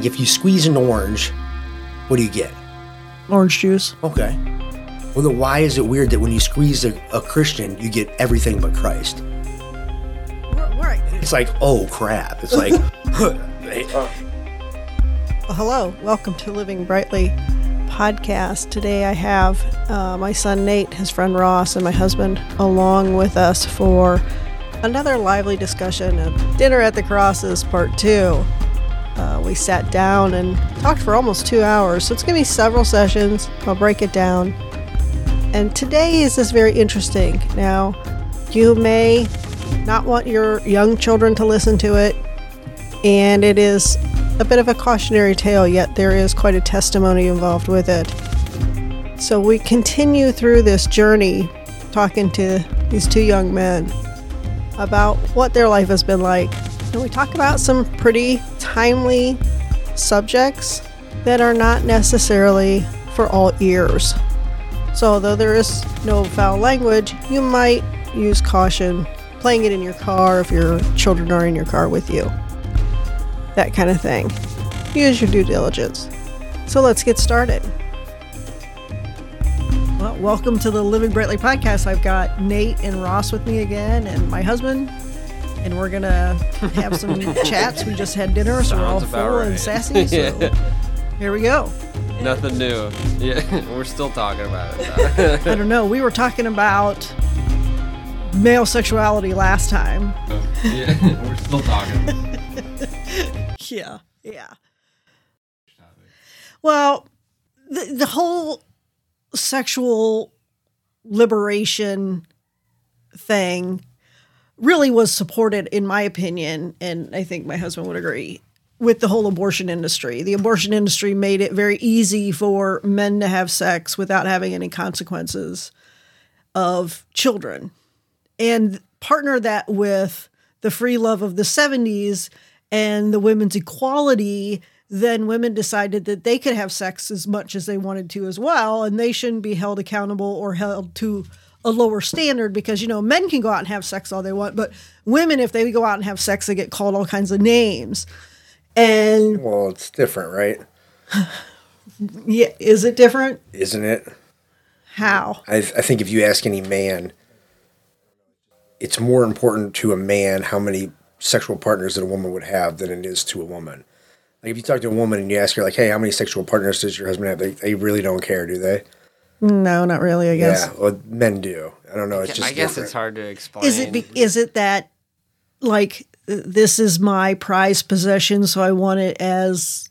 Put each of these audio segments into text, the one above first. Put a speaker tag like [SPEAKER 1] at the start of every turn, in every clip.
[SPEAKER 1] Like if you squeeze an orange, what do you get?
[SPEAKER 2] Orange juice.
[SPEAKER 1] Okay. Well, then why is it weird that when you squeeze a, a Christian, you get everything but Christ?
[SPEAKER 2] Right.
[SPEAKER 1] It's like, oh crap. It's like,
[SPEAKER 2] Well, hello. Welcome to Living Brightly podcast. Today I have uh, my son Nate, his friend Ross, and my husband along with us for another lively discussion of Dinner at the Crosses Part 2. Uh, we sat down and talked for almost two hours, so it's going to be several sessions. I'll break it down. And today is just very interesting. Now, you may not want your young children to listen to it, and it is a bit of a cautionary tale, yet there is quite a testimony involved with it. So we continue through this journey talking to these two young men about what their life has been like. And we talk about some pretty timely subjects that are not necessarily for all ears. So, although there is no foul language, you might use caution playing it in your car if your children are in your car with you. That kind of thing. Use your due diligence. So, let's get started. Well, welcome to the Living Brightly podcast. I've got Nate and Ross with me again, and my husband. And we're gonna have some chats. We just had dinner, so we're all
[SPEAKER 3] Sounds
[SPEAKER 2] full
[SPEAKER 3] about
[SPEAKER 2] and
[SPEAKER 3] right.
[SPEAKER 2] sassy. So here we go.
[SPEAKER 3] Nothing new. Yeah, we're still talking about it.
[SPEAKER 2] I don't know. We were talking about male sexuality last time.
[SPEAKER 3] Oh, yeah, we're still talking.
[SPEAKER 2] Yeah, yeah. Well, the the whole sexual liberation thing really was supported, in my opinion, and I think my husband would agree, with the whole abortion industry. The abortion industry made it very easy for men to have sex without having any consequences of children. And partner that with the free love of the 70s and the women's equality, then women decided that they could have sex as much as they wanted to as well, and they shouldn't be held accountable or held to a lower standard because you know men can go out and have sex all they want, but women, if they go out and have sex, they get called all kinds of names. And
[SPEAKER 1] well, it's different, right?
[SPEAKER 2] yeah, is it different?
[SPEAKER 1] Isn't it?
[SPEAKER 2] How?
[SPEAKER 1] I, I think if you ask any man, it's more important to a man how many sexual partners that a woman would have than it is to a woman. Like if you talk to a woman and you ask her, like, "Hey, how many sexual partners does your husband have?" They, they really don't care, do they?
[SPEAKER 2] No, not really. I guess.
[SPEAKER 1] Yeah, well, men do. I don't know. It's just
[SPEAKER 3] I guess
[SPEAKER 1] different.
[SPEAKER 3] it's hard to explain.
[SPEAKER 2] Is it be, is it that like this is my prized possession, so I want it as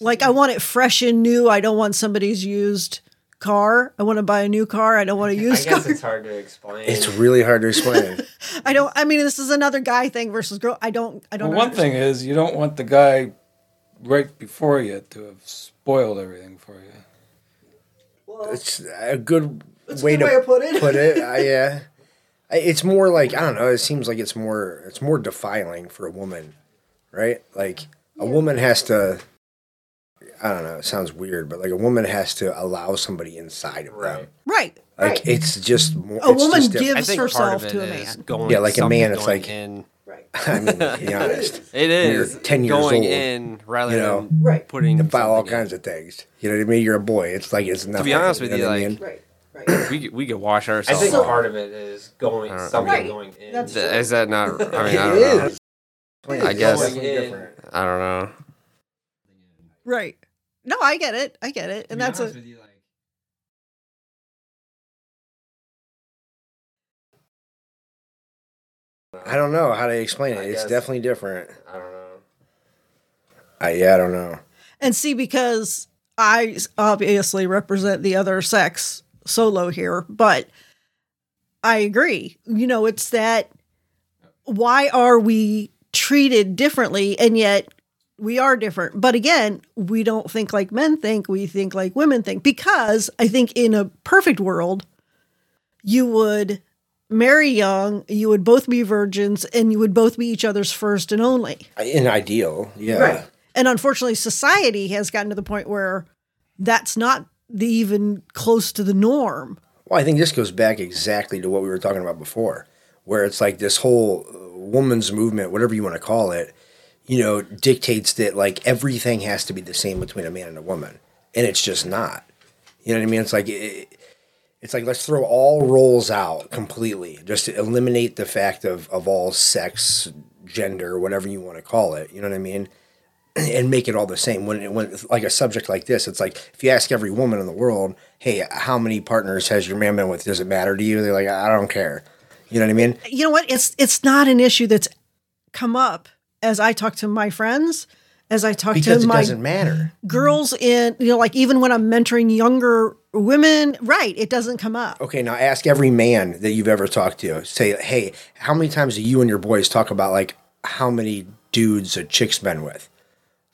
[SPEAKER 2] like I want it fresh and new. I don't want somebody's used car. I want to buy a new car. I don't want to use. It.
[SPEAKER 3] I guess
[SPEAKER 2] car.
[SPEAKER 3] it's hard to explain.
[SPEAKER 1] It's really hard to explain.
[SPEAKER 2] I don't. I mean, this is another guy thing versus girl. I don't. I don't.
[SPEAKER 4] Well, one thing is you don't want the guy right before you to have spoiled everything for you.
[SPEAKER 1] It's a good
[SPEAKER 2] That's a
[SPEAKER 1] way
[SPEAKER 2] good
[SPEAKER 1] to
[SPEAKER 2] way put it.
[SPEAKER 1] put it. I, yeah, it's more like I don't know. It seems like it's more it's more defiling for a woman, right? Like a woman has to. I don't know. It sounds weird, but like a woman has to allow somebody inside of them.
[SPEAKER 3] Right.
[SPEAKER 2] right.
[SPEAKER 1] Like
[SPEAKER 2] right.
[SPEAKER 1] it's just more.
[SPEAKER 2] A
[SPEAKER 1] it's
[SPEAKER 2] woman
[SPEAKER 1] just
[SPEAKER 2] gives herself
[SPEAKER 3] part of it
[SPEAKER 2] to a man.
[SPEAKER 3] Going,
[SPEAKER 1] Yeah, like a man, it's like-
[SPEAKER 3] in.
[SPEAKER 2] Right.
[SPEAKER 1] I mean, to be honest,
[SPEAKER 3] it
[SPEAKER 1] is you're 10 years
[SPEAKER 3] going
[SPEAKER 1] old,
[SPEAKER 3] in rather
[SPEAKER 1] you know,
[SPEAKER 3] than
[SPEAKER 2] Right.
[SPEAKER 3] putting
[SPEAKER 1] to file all
[SPEAKER 3] something in.
[SPEAKER 1] kinds of things. You know what I mean? You're a boy. It's like it's nothing.
[SPEAKER 3] To be honest with
[SPEAKER 1] know
[SPEAKER 3] you, like-
[SPEAKER 1] mean?
[SPEAKER 2] Right. Right.
[SPEAKER 3] We could, we could wash ourselves.
[SPEAKER 5] I think
[SPEAKER 3] off.
[SPEAKER 5] part of it is going something
[SPEAKER 2] Right.
[SPEAKER 5] going in.
[SPEAKER 2] That's
[SPEAKER 3] Th- Is that not? I mean, I don't know.
[SPEAKER 1] is.
[SPEAKER 3] I guess-
[SPEAKER 1] It's definitely different.
[SPEAKER 3] I don't know.
[SPEAKER 2] right. No, I get it. I get it, and that's a.
[SPEAKER 1] I don't know how to explain it.
[SPEAKER 5] I
[SPEAKER 1] it's
[SPEAKER 5] guess-
[SPEAKER 1] definitely different.
[SPEAKER 5] I don't know.
[SPEAKER 1] I, yeah, I don't know.
[SPEAKER 2] And see, because I obviously represent the other sex solo here, but I agree. You know, it's that why are we treated differently and yet we are different? But again, we don't think like men think, we think like women think because I think in a perfect world, you would marry young, you would both be virgins, and you would both be each other's first and only.
[SPEAKER 1] In ideal, yeah. Right.
[SPEAKER 2] And unfortunately, society has gotten to the point where that's not the even close to the norm.
[SPEAKER 1] Well, I think this goes back exactly to what we were talking about before, where it's like this whole uh, woman's movement, whatever you want to call it. you know, dictates that like everything has to be the same between a man and a woman, and it's just not. You know what I mean? It's like it, it's like let's throw all roles out completely, just to eliminate the fact of of all sex, gender, whatever you want to call it. You know what I mean? And make it all the same. When when like a subject like this, it's like if you ask every woman in the world, "Hey, how many partners has your man been with? Does it matter to you?" They're like, "I don't care." You know what I mean?
[SPEAKER 2] You know what? It's it's not an issue that's come up as I talk to my friends, as I talk
[SPEAKER 1] Because
[SPEAKER 2] to
[SPEAKER 1] it
[SPEAKER 2] my
[SPEAKER 1] doesn't matter.
[SPEAKER 2] girls in you know like even when I'm mentoring younger women, right? It doesn't come up.
[SPEAKER 1] Okay, now ask every man that you've ever talked to. Say, hey, how many times do you and your boys talk about like how many dudes a chick's been with?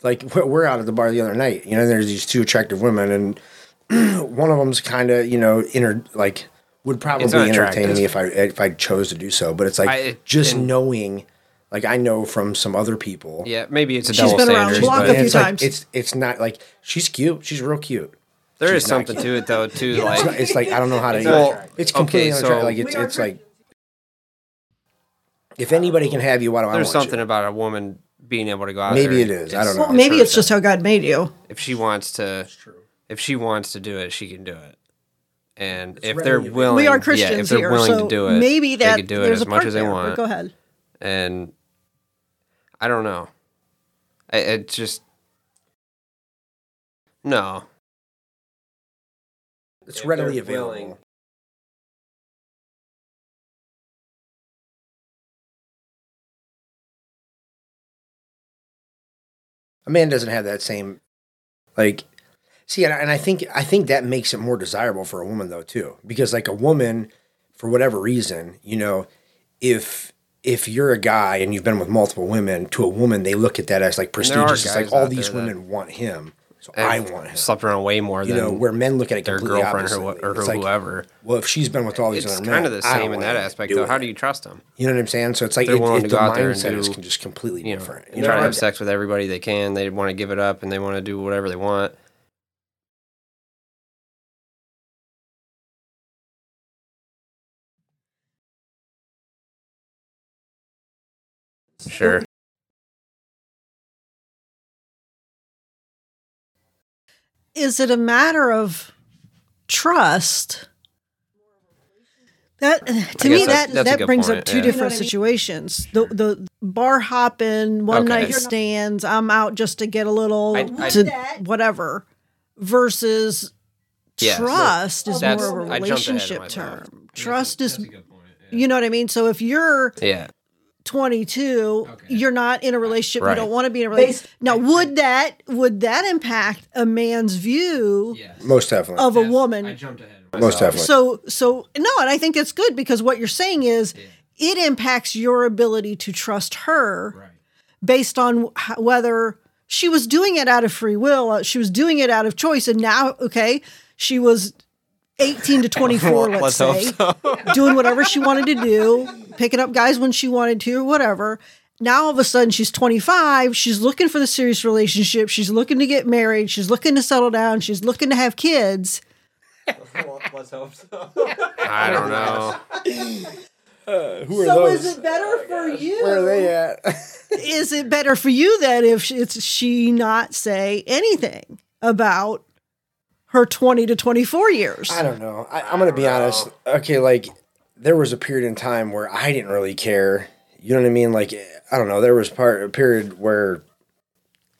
[SPEAKER 1] Like we're we're out at the bar the other night. You know, there's these two attractive women, and one of them's kind of you know inner like would probably entertain me if I if I chose to do so. But it's like
[SPEAKER 3] I-
[SPEAKER 1] just
[SPEAKER 3] and-
[SPEAKER 1] knowing, like I know from some other people.
[SPEAKER 3] Yeah, maybe it's a
[SPEAKER 2] She's
[SPEAKER 3] double
[SPEAKER 2] been around the
[SPEAKER 3] standard.
[SPEAKER 2] block a few
[SPEAKER 1] it's like
[SPEAKER 2] times.
[SPEAKER 1] it's it's not like she's cute. She's real cute.
[SPEAKER 3] There is something to it though, too.
[SPEAKER 1] It's,
[SPEAKER 3] like
[SPEAKER 1] not- it's like I don't know how to.
[SPEAKER 3] Well,
[SPEAKER 1] it's completely
[SPEAKER 3] okay, so-
[SPEAKER 1] Like it's it's like if anybody can have you, why do I
[SPEAKER 3] there's something
[SPEAKER 1] you?
[SPEAKER 3] about a woman being able to go out.
[SPEAKER 1] Maybe
[SPEAKER 3] there.
[SPEAKER 1] it is. I don't know.
[SPEAKER 2] Well, maybe
[SPEAKER 1] sure
[SPEAKER 2] it's just how God made you.
[SPEAKER 3] If she wants to, if she wants to do it, she can do it. And if they're willing,
[SPEAKER 2] We are
[SPEAKER 3] yeah,
[SPEAKER 2] Christians
[SPEAKER 3] if they're
[SPEAKER 2] here,
[SPEAKER 3] willing
[SPEAKER 2] so
[SPEAKER 3] to do it,
[SPEAKER 2] maybe that
[SPEAKER 3] they could do it
[SPEAKER 2] there's
[SPEAKER 3] as
[SPEAKER 2] a
[SPEAKER 3] much
[SPEAKER 2] part
[SPEAKER 3] as they
[SPEAKER 2] there,
[SPEAKER 3] want.
[SPEAKER 2] Go ahead.
[SPEAKER 3] and I don't know. I, it just no.
[SPEAKER 1] It's readily
[SPEAKER 3] they're willing.
[SPEAKER 1] available. A man doesn't have that same, like, see, and I, and I think I think that makes it more desirable for a woman though too, because like a woman, for whatever reason, you know, if if you're a guy and you've been with multiple women, to a woman they look at that as like prestigious. It's like all these
[SPEAKER 3] there that-
[SPEAKER 1] women want him, so I want him.
[SPEAKER 3] Slept around way more
[SPEAKER 1] You
[SPEAKER 3] than
[SPEAKER 1] know, where men look at it
[SPEAKER 3] their
[SPEAKER 1] completely
[SPEAKER 3] girlfriend or,
[SPEAKER 1] opposite.
[SPEAKER 3] wh- or
[SPEAKER 1] It's like,
[SPEAKER 3] whoever.
[SPEAKER 1] well, if she's been with all these
[SPEAKER 3] It's
[SPEAKER 1] other men, kind
[SPEAKER 3] of the
[SPEAKER 1] I don't
[SPEAKER 3] same in that aspect,
[SPEAKER 1] do
[SPEAKER 3] though. How do you trust them?
[SPEAKER 1] You know what I'm saying? So it's like
[SPEAKER 3] They're willing
[SPEAKER 1] it,
[SPEAKER 3] to
[SPEAKER 1] the
[SPEAKER 3] go out there and
[SPEAKER 1] mindset is
[SPEAKER 3] do,
[SPEAKER 1] just completely
[SPEAKER 3] You know,
[SPEAKER 1] different.
[SPEAKER 3] and try to have sex with everybody they can. They want to give it up and they want to do whatever they want. Sure.
[SPEAKER 2] Is it a matter of trust? That to me
[SPEAKER 3] that's-
[SPEAKER 2] that that brings
[SPEAKER 3] point,
[SPEAKER 2] up two
[SPEAKER 3] yeah.
[SPEAKER 2] different
[SPEAKER 3] You know
[SPEAKER 2] different situations. The the bar hopping, one
[SPEAKER 3] Okay.
[SPEAKER 2] night stands. I'm out just to get a little
[SPEAKER 3] I- I-
[SPEAKER 2] to whatever. Versus
[SPEAKER 3] Yes.
[SPEAKER 2] trust is more of a
[SPEAKER 3] I jumped ahead of
[SPEAKER 2] relationship
[SPEAKER 3] myself.
[SPEAKER 2] term. Trust is, you know what I mean. So if you're
[SPEAKER 3] Yeah.
[SPEAKER 2] 22 you're not in a relationship
[SPEAKER 3] Right.
[SPEAKER 2] you don't want to be in a relationship now would that would that impact a man's view yes.
[SPEAKER 1] Most definitely.
[SPEAKER 2] of a woman I jumped ahead
[SPEAKER 1] Most definitely.
[SPEAKER 2] so so no and i think it's good because what you're saying is it impacts your ability to trust her based on h- whether she was doing it out of free will uh, she was doing it out of choice and now okay she was 18 to 24 let's,
[SPEAKER 3] Let's hope
[SPEAKER 2] say doing whatever she wanted to do picking up guys when she wanted to or whatever now all of a sudden she's 25 she's looking for the serious relationship she's looking to get married she's looking to settle down she's looking to have kids
[SPEAKER 3] Let's hope so. I don't know.
[SPEAKER 1] Uh, who are
[SPEAKER 2] so
[SPEAKER 1] those?
[SPEAKER 2] is it better for you
[SPEAKER 1] Where are they at?
[SPEAKER 2] is it better for you that if it's she not say anything about her 20 to 24 years
[SPEAKER 1] I don't know. I, I'm gonna be honest. Okay, like there was a period in time where I didn't really care. You know what I mean? Like I don't know. There was part a period where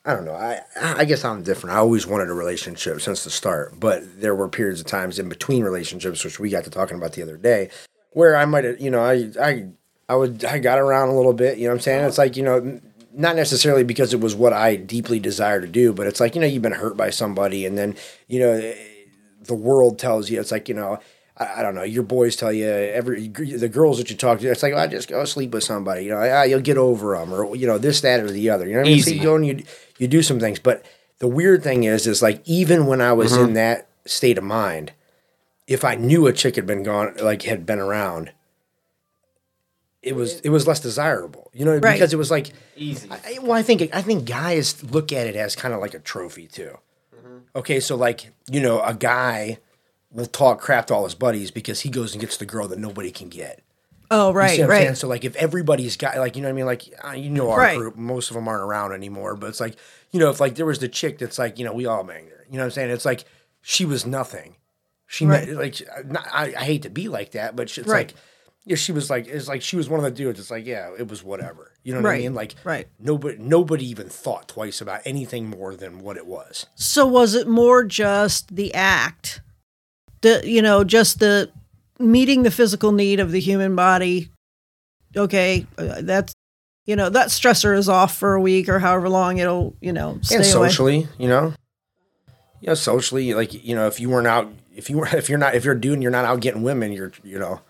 [SPEAKER 1] I don't know. I I guess I'm different. I always wanted a relationship since the start, but there were periods of times in between relationships, which we got to talking about the other day, where I might have, you know, I I I would I got around a little bit. You know what I'm saying? It's like you know. Not necessarily because it was what I deeply desire to do, but it's like, you know, you've been hurt by somebody, and then, you know, the world tells you it's like you know I, I don't know your boys tell you every the girls that you talk to it's like I just go sleep with somebody you know ah, you'll get over them or you know this that or the other you know what I mean so
[SPEAKER 3] Easy.
[SPEAKER 1] you go and you you do some things but the weird thing is is like even when I was
[SPEAKER 3] Mm-hmm.
[SPEAKER 1] in that state of mind if I knew a chick had been gone like had been around it was it was less desirable you know
[SPEAKER 2] Right.
[SPEAKER 1] because it was like
[SPEAKER 3] Easy.
[SPEAKER 1] I, well, I think I think guys look at it as kind of like a trophy too. Okay, so like you know, a guy will talk crap to all his buddies because he goes and gets the girl that nobody can get.
[SPEAKER 2] Oh,
[SPEAKER 1] You see
[SPEAKER 2] right,
[SPEAKER 1] what I'm saying?
[SPEAKER 2] right.
[SPEAKER 1] So like if everybody's got like you know what I mean like uh, you know our
[SPEAKER 2] Right.
[SPEAKER 1] group most of them aren't around anymore but it's like you know if like there was the chick that's like you know we all banged her you know what I'm saying it's like she was nothing she
[SPEAKER 2] Right.
[SPEAKER 1] meant like not, I, I hate to be like that but it's
[SPEAKER 2] Right.
[SPEAKER 1] like yeah she was like it's like she was one of the dudes it's like yeah it was whatever you know what
[SPEAKER 2] Right,
[SPEAKER 1] I mean like
[SPEAKER 2] right.
[SPEAKER 1] nobody nobody even thought twice about anything more than what it was
[SPEAKER 2] So was it more just the act, the you know, just the meeting the physical need of the human body? Okay, uh, that's you know that stressor is off for a week or however long it'll you know stay
[SPEAKER 1] and
[SPEAKER 2] away.
[SPEAKER 1] socially, you know, you know, socially, like you know, if you weren't out, if you were, if you're not, if you're a dude and you're not out getting women, you're, you know,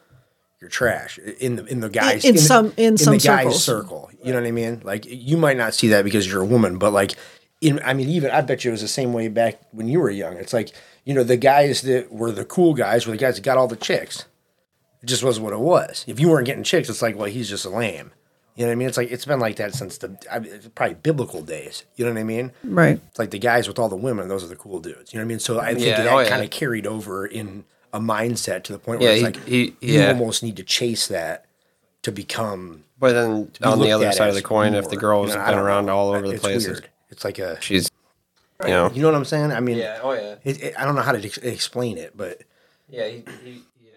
[SPEAKER 1] you're trash in the in the guys
[SPEAKER 2] in
[SPEAKER 1] the-
[SPEAKER 2] some- in some
[SPEAKER 1] the guys circle. You know what I mean? Like you might not see that because you're a woman, but like in, I mean, even I bet you it was the same way back when you were young. It's like you know, the guys that were the cool guys were the guys that got all the chicks. It just was what it was. If you weren't getting chicks, it's like, well, he's just a lame. You know what I mean? It's like it's been like that since the I mean, it's probably biblical days. You know what I mean?
[SPEAKER 2] Right.
[SPEAKER 1] It's like the guys with all the women; those are the cool dudes. You know what I mean? So I think
[SPEAKER 3] Yeah,
[SPEAKER 1] that
[SPEAKER 3] oh, yeah.
[SPEAKER 1] kind of carried over in a mindset to the point where
[SPEAKER 3] Yeah,
[SPEAKER 1] it's
[SPEAKER 3] he-
[SPEAKER 1] like
[SPEAKER 3] he-
[SPEAKER 1] you
[SPEAKER 3] yeah.
[SPEAKER 1] almost need to chase that to become.
[SPEAKER 3] But then on the other side of the coin, if the
[SPEAKER 1] more.
[SPEAKER 3] girl's
[SPEAKER 1] You know,
[SPEAKER 3] been around all over the place,
[SPEAKER 1] weird. It's like a
[SPEAKER 3] she's, you know,
[SPEAKER 1] you know what I'm saying? I mean, yeah,
[SPEAKER 3] oh yeah,
[SPEAKER 1] it, it, I don't know how to ex- explain it, but
[SPEAKER 3] yeah, he, he, yeah.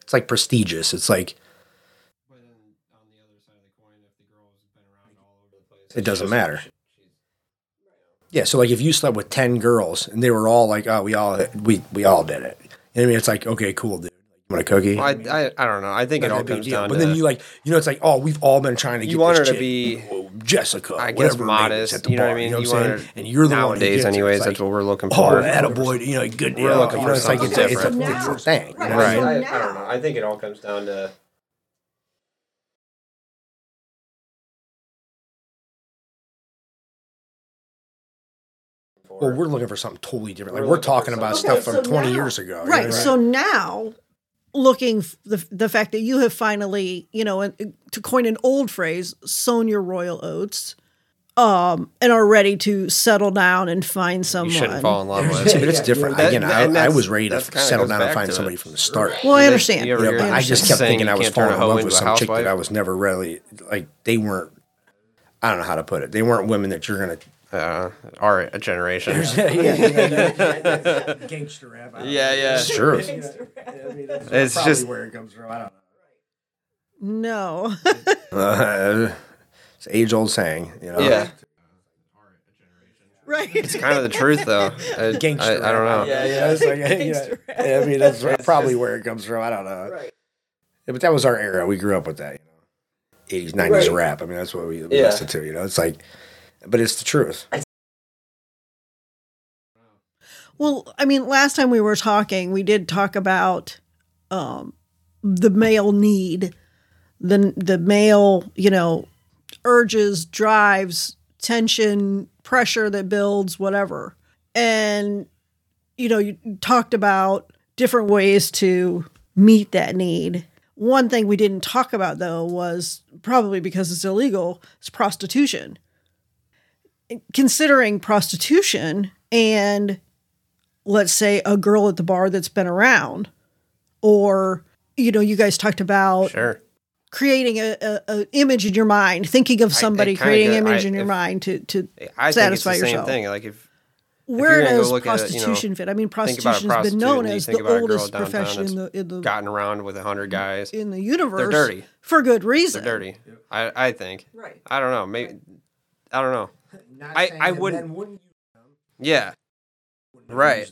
[SPEAKER 1] it's like prestigious. It's like
[SPEAKER 3] But then on the other side of the coin, if the girl's been around all over the place,
[SPEAKER 1] It doesn't matter. yeah. So like if you slept with ten girls and they were all like, oh, we all we we all did it. You know what I mean? It's like okay, cool, dude. You want a cookie?
[SPEAKER 3] Well, I, I, I don't know. I think it all comes
[SPEAKER 1] deal.
[SPEAKER 3] down
[SPEAKER 1] But
[SPEAKER 3] to
[SPEAKER 1] then you like, you know, it's like, oh, we've all been trying to get
[SPEAKER 3] You want
[SPEAKER 1] this
[SPEAKER 3] her to
[SPEAKER 1] chick,
[SPEAKER 3] be,
[SPEAKER 1] oh, Jessica,
[SPEAKER 3] I guess,
[SPEAKER 1] whatever her name is
[SPEAKER 3] modest.
[SPEAKER 1] at the
[SPEAKER 3] You know what I mean?
[SPEAKER 1] You know what I'm
[SPEAKER 3] want
[SPEAKER 1] saying? And you're the one
[SPEAKER 3] nowadays,
[SPEAKER 1] gets it.
[SPEAKER 3] Anyways.
[SPEAKER 1] like,
[SPEAKER 3] that's what we're looking for.
[SPEAKER 1] Oh,
[SPEAKER 3] for.
[SPEAKER 1] attaboy, you know, good deal.
[SPEAKER 3] We're looking
[SPEAKER 1] you
[SPEAKER 3] for
[SPEAKER 1] know, it's like
[SPEAKER 3] something
[SPEAKER 1] it's, a- it's, a,
[SPEAKER 3] different.
[SPEAKER 1] it's a thing. you know?
[SPEAKER 3] right. I, I don't know. I think it all comes down to.
[SPEAKER 1] Well, we're looking for something totally different. Like
[SPEAKER 3] We're
[SPEAKER 1] we're, talking about
[SPEAKER 3] something-
[SPEAKER 1] stuff
[SPEAKER 2] Okay,
[SPEAKER 1] from
[SPEAKER 2] so
[SPEAKER 1] 20
[SPEAKER 2] now-
[SPEAKER 1] years ago. you know
[SPEAKER 2] Right.
[SPEAKER 1] what I mean?
[SPEAKER 2] So now, looking f- the the fact that you have finally, you know, and- to coin an old phrase, sown your royal oats, um, and are ready to settle down and find
[SPEAKER 3] You
[SPEAKER 2] someone.
[SPEAKER 3] shouldn't fall in love
[SPEAKER 1] Yeah,
[SPEAKER 3] with.
[SPEAKER 1] but it's different.
[SPEAKER 3] That-
[SPEAKER 1] Again,
[SPEAKER 3] and
[SPEAKER 1] I, I was ready to settle down and find somebody
[SPEAKER 3] it.
[SPEAKER 1] from the start.
[SPEAKER 2] Well, I understand.
[SPEAKER 3] ever
[SPEAKER 1] You know, but I
[SPEAKER 3] the
[SPEAKER 1] just kept thinking I was falling in love with some chick that? I was never really like. They weren't. I don't know how to put it. They weren't women that you're gonna.
[SPEAKER 3] Uh, our generation.
[SPEAKER 1] Gangster rap.
[SPEAKER 3] Yeah, yeah.
[SPEAKER 1] It's true.
[SPEAKER 3] It's just
[SPEAKER 1] where it comes from. I don't
[SPEAKER 2] No.
[SPEAKER 1] know. Uh, it's age old saying. You know.
[SPEAKER 3] yeah.
[SPEAKER 2] right.
[SPEAKER 3] It's kind of the truth, though. I, I,
[SPEAKER 1] Gangster.
[SPEAKER 3] I don't know.
[SPEAKER 1] Yeah, yeah. It's like,
[SPEAKER 2] Gangster rap.
[SPEAKER 1] yeah. I mean, that's probably where it comes from. I don't know.
[SPEAKER 2] Right.
[SPEAKER 1] Yeah, but that was our era. We grew up with that. You know, eighties, nineties
[SPEAKER 2] Right.
[SPEAKER 1] rap. I mean, that's what we
[SPEAKER 3] Yeah.
[SPEAKER 1] listened to. You know, it's like, but it's the truth.
[SPEAKER 2] Well, I mean, last time we were talking, we did talk about um, the male need, the the male, you know, urges, drives, tension, pressure that builds, whatever. And you know, you talked about different ways to meet that need. One thing we didn't talk about though was probably because it's illegal, is prostitution. Considering prostitution and let's say a girl at the bar that's been around or you know you guys talked about
[SPEAKER 3] Sure.
[SPEAKER 2] creating a, a, a image in your mind thinking of somebody
[SPEAKER 3] kinda
[SPEAKER 2] creating an image
[SPEAKER 3] I-
[SPEAKER 2] in your
[SPEAKER 3] if-
[SPEAKER 2] mind to to
[SPEAKER 3] I
[SPEAKER 2] satisfy
[SPEAKER 3] think it's the
[SPEAKER 2] yourself
[SPEAKER 3] same thing. Like if
[SPEAKER 2] where
[SPEAKER 3] gonna
[SPEAKER 2] does
[SPEAKER 3] look at you know,
[SPEAKER 2] prostitution fit i mean
[SPEAKER 3] think about a
[SPEAKER 2] prostitution has been known as the
[SPEAKER 3] about a girl
[SPEAKER 2] oldest
[SPEAKER 3] downtown
[SPEAKER 2] profession in the
[SPEAKER 3] that's
[SPEAKER 2] in the
[SPEAKER 3] gotten around with a hundred guys,
[SPEAKER 2] in the universe They're
[SPEAKER 3] dirty.
[SPEAKER 2] for good reason
[SPEAKER 3] they're dirty. I, I think.
[SPEAKER 2] right
[SPEAKER 3] I don't know. Maybe I don't know. I- I wouldn't- Yeah. Right.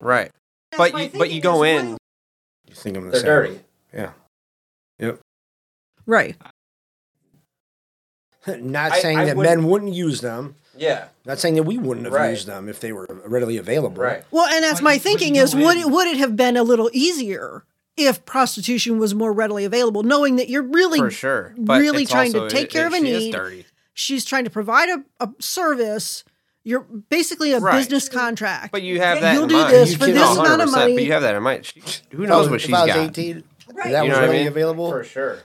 [SPEAKER 3] Right. But you but you go in.
[SPEAKER 2] what-
[SPEAKER 1] You think I'm the
[SPEAKER 3] They're
[SPEAKER 1] same?
[SPEAKER 3] dirty.
[SPEAKER 1] Yeah. Yep.
[SPEAKER 2] right
[SPEAKER 1] Not saying
[SPEAKER 3] I
[SPEAKER 1] that
[SPEAKER 3] wouldn't-
[SPEAKER 1] men wouldn't use them.
[SPEAKER 3] Yeah.
[SPEAKER 1] Not saying that we wouldn't have
[SPEAKER 3] Right.
[SPEAKER 1] used them if they were readily available.
[SPEAKER 3] Right.
[SPEAKER 2] well and that's
[SPEAKER 1] But
[SPEAKER 2] my thinking is would it, would it have been a little easier if prostitution was more readily available knowing that you're really
[SPEAKER 3] For sure. But
[SPEAKER 2] really
[SPEAKER 3] it's
[SPEAKER 2] trying to take
[SPEAKER 3] it-
[SPEAKER 2] care of a
[SPEAKER 3] she is
[SPEAKER 2] need.
[SPEAKER 3] dirty.
[SPEAKER 2] She's trying to provide a, a service. You're basically a
[SPEAKER 3] Right.
[SPEAKER 2] business contract.
[SPEAKER 3] But you have that
[SPEAKER 2] You'll
[SPEAKER 3] in
[SPEAKER 2] do
[SPEAKER 3] mind.
[SPEAKER 2] this
[SPEAKER 1] You
[SPEAKER 2] for this amount of money.
[SPEAKER 3] But you have that in mind. She, who
[SPEAKER 1] If was-
[SPEAKER 3] knows what
[SPEAKER 1] if
[SPEAKER 3] she's
[SPEAKER 1] I was
[SPEAKER 3] got?
[SPEAKER 1] 18,
[SPEAKER 2] Right.
[SPEAKER 1] that
[SPEAKER 3] You
[SPEAKER 1] was
[SPEAKER 3] know what I mean?
[SPEAKER 1] available.
[SPEAKER 3] For sure.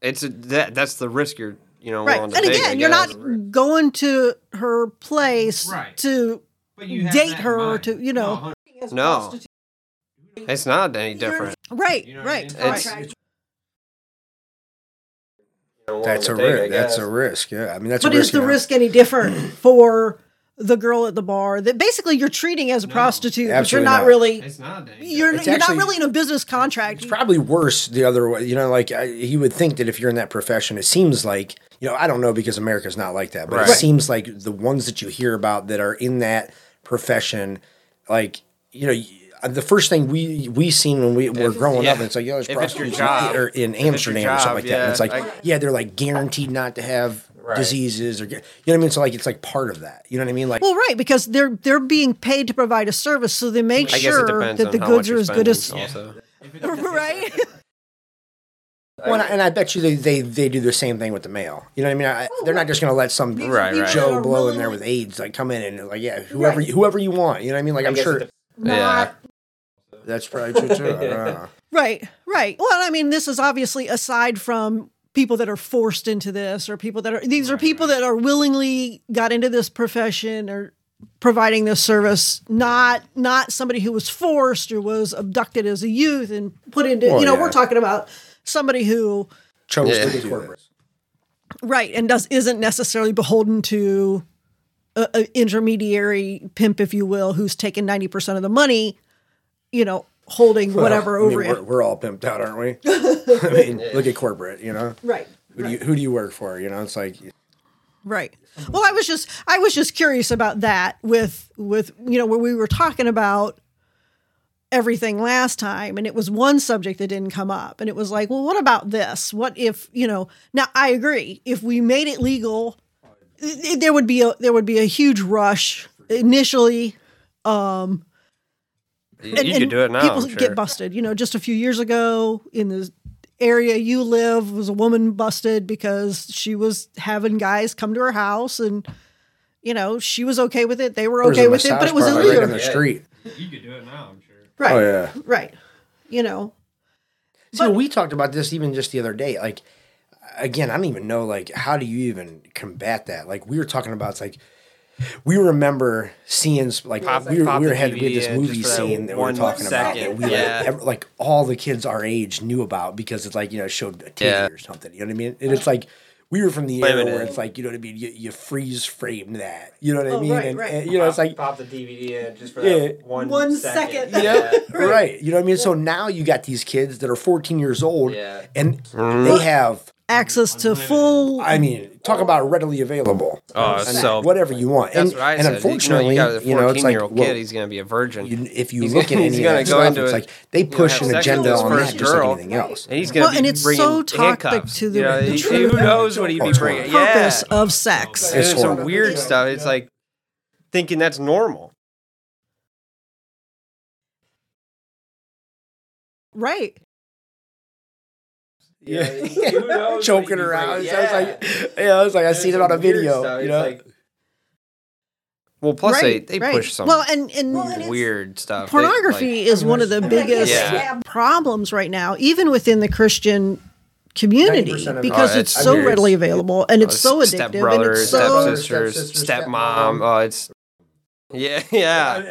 [SPEAKER 3] It's a, that. That's the risk you're you know
[SPEAKER 2] right.
[SPEAKER 3] willing
[SPEAKER 2] And
[SPEAKER 3] to take.
[SPEAKER 2] Again, you're not going to her place
[SPEAKER 3] Right.
[SPEAKER 2] to date her or to, you know.
[SPEAKER 3] No. It's not any different.
[SPEAKER 2] Right,
[SPEAKER 3] You know what I
[SPEAKER 2] right.
[SPEAKER 3] mean?
[SPEAKER 2] right.
[SPEAKER 3] It's-
[SPEAKER 1] That's a risk. That's a risk. Yeah, I mean that's.
[SPEAKER 2] But
[SPEAKER 1] a
[SPEAKER 2] is
[SPEAKER 1] risk,
[SPEAKER 2] the
[SPEAKER 1] you know?
[SPEAKER 2] risk any different for the girl at the bar that basically you're treating as a prostitute, but you're not,
[SPEAKER 1] not.
[SPEAKER 2] really
[SPEAKER 5] It's not
[SPEAKER 2] you're,
[SPEAKER 1] It's
[SPEAKER 2] you're
[SPEAKER 1] actually-
[SPEAKER 2] not really in a business contract.
[SPEAKER 1] It's probably worse the other way. You know, like I, you would think that if you're in that profession, it seems like you know I don't know because America's not like that, but
[SPEAKER 3] Right.
[SPEAKER 1] it seems like the ones that you hear about that are in that profession, like you know. Y- The first thing we we seen when we were growing up,
[SPEAKER 3] yeah.
[SPEAKER 1] it's like, yo, there's
[SPEAKER 3] If it's
[SPEAKER 1] prostitutes
[SPEAKER 3] job.
[SPEAKER 1] or in
[SPEAKER 3] it's your
[SPEAKER 1] Amsterdam or something
[SPEAKER 3] job,
[SPEAKER 1] like that. And it's like,
[SPEAKER 3] I-
[SPEAKER 1] yeah, they're like guaranteed not to have
[SPEAKER 3] Right.
[SPEAKER 1] diseases or, you know what I mean? So like, it's like part of that. You know what I mean? Like,
[SPEAKER 2] well, right, because they're they're being paid to provide a service, so they make
[SPEAKER 3] I
[SPEAKER 2] sure that the goods are as good as
[SPEAKER 3] spending Also,
[SPEAKER 2] right.
[SPEAKER 1] Well, and I, and I bet you they, they, they do the same thing with the mail. You know what I mean? I, oh, they're not just going to let some
[SPEAKER 3] Right, right.
[SPEAKER 1] Joe blow in there with AIDS like come in and like yeah whoever
[SPEAKER 2] Right.
[SPEAKER 1] whoever you want. You know what I mean? Like I'm sure
[SPEAKER 3] it yeah.
[SPEAKER 1] That's probably true too. I.
[SPEAKER 2] Right, right. Well, I mean, this is obviously aside from people that are forced into this or people that are these are people that are willingly got into this profession or providing this service not not somebody who was forced or was abducted as a youth and put into
[SPEAKER 1] Well,
[SPEAKER 2] you know
[SPEAKER 1] yeah.
[SPEAKER 2] we're talking about somebody who
[SPEAKER 1] Chose
[SPEAKER 3] Yeah.
[SPEAKER 1] to do this.
[SPEAKER 2] right and does isn't necessarily beholden to a, a intermediary pimp if you will who's taking 90% of the money you know holding whatever
[SPEAKER 1] Well, I mean,
[SPEAKER 2] over
[SPEAKER 1] we're,
[SPEAKER 2] it
[SPEAKER 1] we're all pimped out, aren't we? I mean, look at corporate. You know,
[SPEAKER 2] right
[SPEAKER 1] who do you who do you work for? You know, it's like
[SPEAKER 2] Right. Well, I was just I was just curious about that with with you know where we were talking about everything last time and it was one subject that didn't come up and it was like, well, what about this? What if, you know, now I agree. If we made it legal, i- there would be a there would be a huge rush initially and,
[SPEAKER 3] you
[SPEAKER 2] and
[SPEAKER 3] could do it now.
[SPEAKER 2] People
[SPEAKER 3] I'm sure.
[SPEAKER 2] get busted. You know, just a few years ago in the area you live was a woman busted because she was having guys come to her house and you know she was okay with it. They were okay with it, but it was
[SPEAKER 1] parlor right
[SPEAKER 2] illegal.
[SPEAKER 1] on the street.
[SPEAKER 5] You could do it now, I'm sure.
[SPEAKER 2] Right.
[SPEAKER 1] Oh yeah.
[SPEAKER 2] Right. You know.
[SPEAKER 1] So we talked about this even just the other day. Like, again, I don't even know. Like, how do you even combat that? Like, we were talking about. It's like we remember seeing like
[SPEAKER 3] Pop-
[SPEAKER 1] we were,
[SPEAKER 3] pop
[SPEAKER 1] we were
[SPEAKER 3] the
[SPEAKER 1] had we had this movie
[SPEAKER 3] just for that
[SPEAKER 1] scene that we were
[SPEAKER 3] one
[SPEAKER 1] talking about. That we
[SPEAKER 3] Yeah.
[SPEAKER 1] like, ev- like all the kids our age knew about because it's like you know it showed a titty
[SPEAKER 3] Yeah.
[SPEAKER 1] or something. You know what I mean? And it's like. We were from the era
[SPEAKER 3] minute.
[SPEAKER 1] where it's like you know what I mean. You, you freeze frame that. You know what I
[SPEAKER 2] Oh,
[SPEAKER 1] mean?
[SPEAKER 2] right,
[SPEAKER 1] and,
[SPEAKER 2] right.
[SPEAKER 1] and, you know it's like
[SPEAKER 3] pop the DVD in just for
[SPEAKER 1] Yeah.
[SPEAKER 3] that one
[SPEAKER 2] One
[SPEAKER 3] second.
[SPEAKER 2] second.
[SPEAKER 1] yeah, right. You know what I mean? So now you got these kids that are 14 years old
[SPEAKER 3] Yeah.
[SPEAKER 1] and they have,
[SPEAKER 2] Access to full
[SPEAKER 1] I mean, talk about readily available.
[SPEAKER 3] Oh,
[SPEAKER 1] I mean,
[SPEAKER 3] so
[SPEAKER 1] whatever you want.
[SPEAKER 3] that's
[SPEAKER 1] and,
[SPEAKER 3] what I
[SPEAKER 1] and
[SPEAKER 3] said.
[SPEAKER 1] unfortunately,
[SPEAKER 3] you, know, you got a
[SPEAKER 1] you know, it's like,
[SPEAKER 3] 14-year-old
[SPEAKER 1] well,
[SPEAKER 3] kid. He's gonna be a virgin.
[SPEAKER 1] you, if you
[SPEAKER 3] He's
[SPEAKER 1] look
[SPEAKER 3] gonna-
[SPEAKER 1] at any of that stuff,
[SPEAKER 3] into
[SPEAKER 1] it's
[SPEAKER 3] a-
[SPEAKER 1] like they
[SPEAKER 3] know,
[SPEAKER 1] push
[SPEAKER 3] have
[SPEAKER 1] an agenda on
[SPEAKER 3] first
[SPEAKER 1] that just like anything else.
[SPEAKER 3] and he's gonna
[SPEAKER 2] Well,
[SPEAKER 3] be
[SPEAKER 2] and it's
[SPEAKER 3] bringing
[SPEAKER 2] so toxic to the-
[SPEAKER 3] you know,
[SPEAKER 2] the
[SPEAKER 3] he-
[SPEAKER 2] true
[SPEAKER 3] who knows what he'd be
[SPEAKER 1] It's
[SPEAKER 3] bringing?
[SPEAKER 2] purpose
[SPEAKER 3] Yeah,
[SPEAKER 2] of sex.
[SPEAKER 1] It's
[SPEAKER 3] and some weird stuff. It's like thinking that's normal.
[SPEAKER 2] Right.
[SPEAKER 1] Yeah,
[SPEAKER 3] Who knows
[SPEAKER 1] choking
[SPEAKER 3] he'd be
[SPEAKER 1] her out.
[SPEAKER 3] bringing?
[SPEAKER 1] So I was
[SPEAKER 3] Yeah.
[SPEAKER 1] like, yeah, I was like, I seen it on a video. You know,
[SPEAKER 3] well, plus
[SPEAKER 2] right.
[SPEAKER 3] they, they
[SPEAKER 2] right.
[SPEAKER 3] push some
[SPEAKER 2] Well, and and
[SPEAKER 3] weird stuff. They,
[SPEAKER 2] pornography
[SPEAKER 3] like-
[SPEAKER 2] is one of the biggest
[SPEAKER 3] Yeah.
[SPEAKER 2] problems right now, even within the Christian community, because
[SPEAKER 3] Oh,
[SPEAKER 2] it's
[SPEAKER 3] it's
[SPEAKER 2] so
[SPEAKER 3] weird.
[SPEAKER 2] readily available and it's so addictive and
[SPEAKER 3] Stepbrother,
[SPEAKER 2] it's so
[SPEAKER 3] stepsisters,
[SPEAKER 1] Stepsister,
[SPEAKER 3] stepmom. Oh, it's yeah, yeah.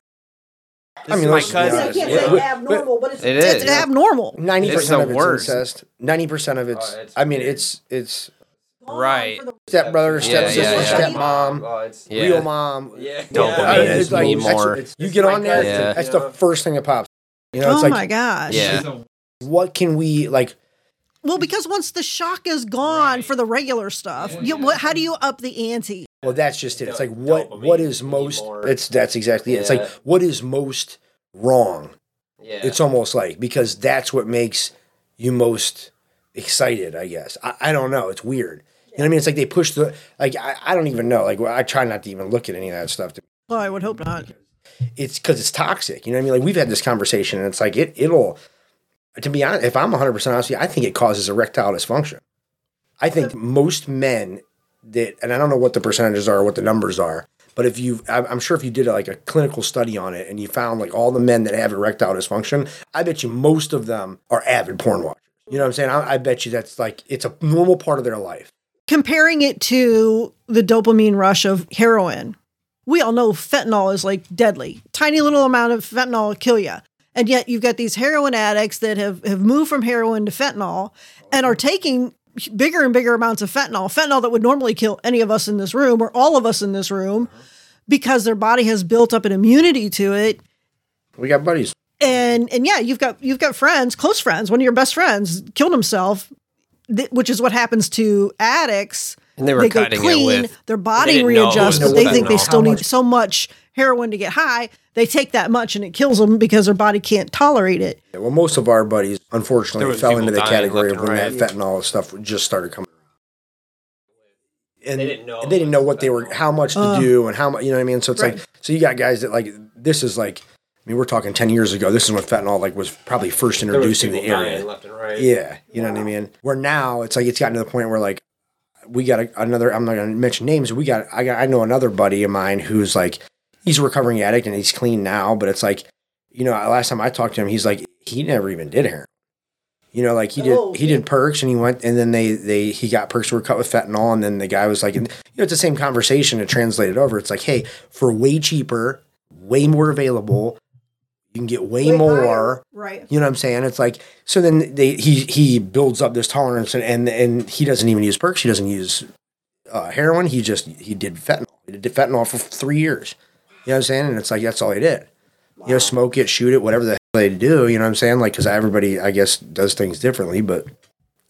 [SPEAKER 1] I mean,
[SPEAKER 3] my cousin.
[SPEAKER 1] honest.
[SPEAKER 2] I can't
[SPEAKER 1] Yeah.
[SPEAKER 2] say abnormal, but it's,
[SPEAKER 3] It
[SPEAKER 2] it's abnormal.
[SPEAKER 1] Ninety percent
[SPEAKER 3] the
[SPEAKER 1] of it's
[SPEAKER 3] worst.
[SPEAKER 1] incest. Ninety percent of it's.
[SPEAKER 3] Oh, it's
[SPEAKER 1] I mean, it's it's
[SPEAKER 3] Right.
[SPEAKER 1] stepbrother,
[SPEAKER 3] Yeah,
[SPEAKER 1] stepsister,
[SPEAKER 3] yeah, yeah.
[SPEAKER 1] stepmom,
[SPEAKER 3] Oh, it's yeah.
[SPEAKER 1] real mom.
[SPEAKER 3] Yeah.
[SPEAKER 1] I
[SPEAKER 3] Dopamine
[SPEAKER 1] mean,
[SPEAKER 3] Yeah.
[SPEAKER 1] it's like,
[SPEAKER 3] more.
[SPEAKER 1] it's- you get on there,
[SPEAKER 3] Yeah.
[SPEAKER 1] that's the first thing that pops. You know, it's
[SPEAKER 2] oh
[SPEAKER 1] like,
[SPEAKER 2] my gosh.
[SPEAKER 3] Yeah.
[SPEAKER 1] what can we like?
[SPEAKER 2] Well, because once the shock is gone for the regular stuff, you, what, how do you up the ante?
[SPEAKER 1] Well, that's just it. It's like what what is most? It's that's exactly it. It's like
[SPEAKER 3] Yeah.
[SPEAKER 1] what is most wrong.
[SPEAKER 3] Yeah.
[SPEAKER 1] It's almost like because that's what makes you most excited. I guess I, I don't know. It's weird. You know what I mean? It's like they push the like I, I don't even know. Like well, I try not to even look at any of that stuff.
[SPEAKER 2] Well, I would hope not.
[SPEAKER 1] It's because it's toxic. You know what I mean? Like we've had this conversation, and it's like it it'll. To be honest, if I'm 100 percent honest with you, I think it causes erectile dysfunction. I think most men that, and I don't know what the percentages are what the numbers are, but if you, I'm I'm sure if you did like a clinical study on it and you found like all the men that have erectile dysfunction, I bet you most of them are avid porn watchers. You know what I'm saying? I, I bet you that's like it's a normal part of their life.
[SPEAKER 2] Comparing it to the dopamine rush of heroin, we all know fentanyl is like deadly. Tiny little amount of fentanyl will kill you. And yet you've got these heroin addicts that have, have moved from heroin to fentanyl and are taking bigger and bigger amounts of fentanyl, fentanyl that would normally kill any of us in this room or all of us in this room because their body has built up an immunity to it.
[SPEAKER 1] We got buddies.
[SPEAKER 2] And and yeah, you've got you've got friends, close friends, one of your best friends killed himself, th- which is what happens to addicts.
[SPEAKER 3] And they were
[SPEAKER 2] go
[SPEAKER 3] cutting it with-
[SPEAKER 2] their body
[SPEAKER 3] didn't know it
[SPEAKER 2] readjusts, but they think they still need so much heroin to get high. They take that much and it kills them because their body can't tolerate it.
[SPEAKER 1] Yeah, well, most of our buddies, unfortunately, fell into the category of when
[SPEAKER 3] and
[SPEAKER 1] that fentanyl stuff just started coming. And
[SPEAKER 3] They didn't know
[SPEAKER 1] they didn't know what they were, how much to uh. do, and how much. You know what I mean? So it's
[SPEAKER 2] Right.
[SPEAKER 1] like, so you got guys that like this is like. I mean, we're talking ten years ago. This is when fentanyl like was probably first
[SPEAKER 3] There was
[SPEAKER 1] introduced in the
[SPEAKER 3] people dying
[SPEAKER 1] area.
[SPEAKER 3] left and right.
[SPEAKER 1] Yeah, you know what I mean. Where now it's like it's gotten to the point where like we got a, another. I'm not going to mention names. We got I got I know another buddy of mine who's like he's a recovering addict and he's clean now, but it's like you know last time I talked to him, he's like he never even did heroin. You know, like he did
[SPEAKER 2] Oh,
[SPEAKER 1] he did perks and he went and then they they he got perks were cut with fentanyl and then the guy was like and, you know it's the same conversation to translate it over. It's like hey for way cheaper, way more available, you can get way,
[SPEAKER 2] Way
[SPEAKER 1] more.
[SPEAKER 2] higher. Right.
[SPEAKER 1] You know what I'm saying? It's like so then they he he builds up this tolerance and and, and he doesn't even use perks. He doesn't use uh, heroin. He just he did fentanyl. He did fentanyl for three years. You know what I'm saying? And it's like that's all he did. You know, smoke it, shoot it, whatever the hell they do. You know what I'm saying? Like because everybody I guess does things differently, but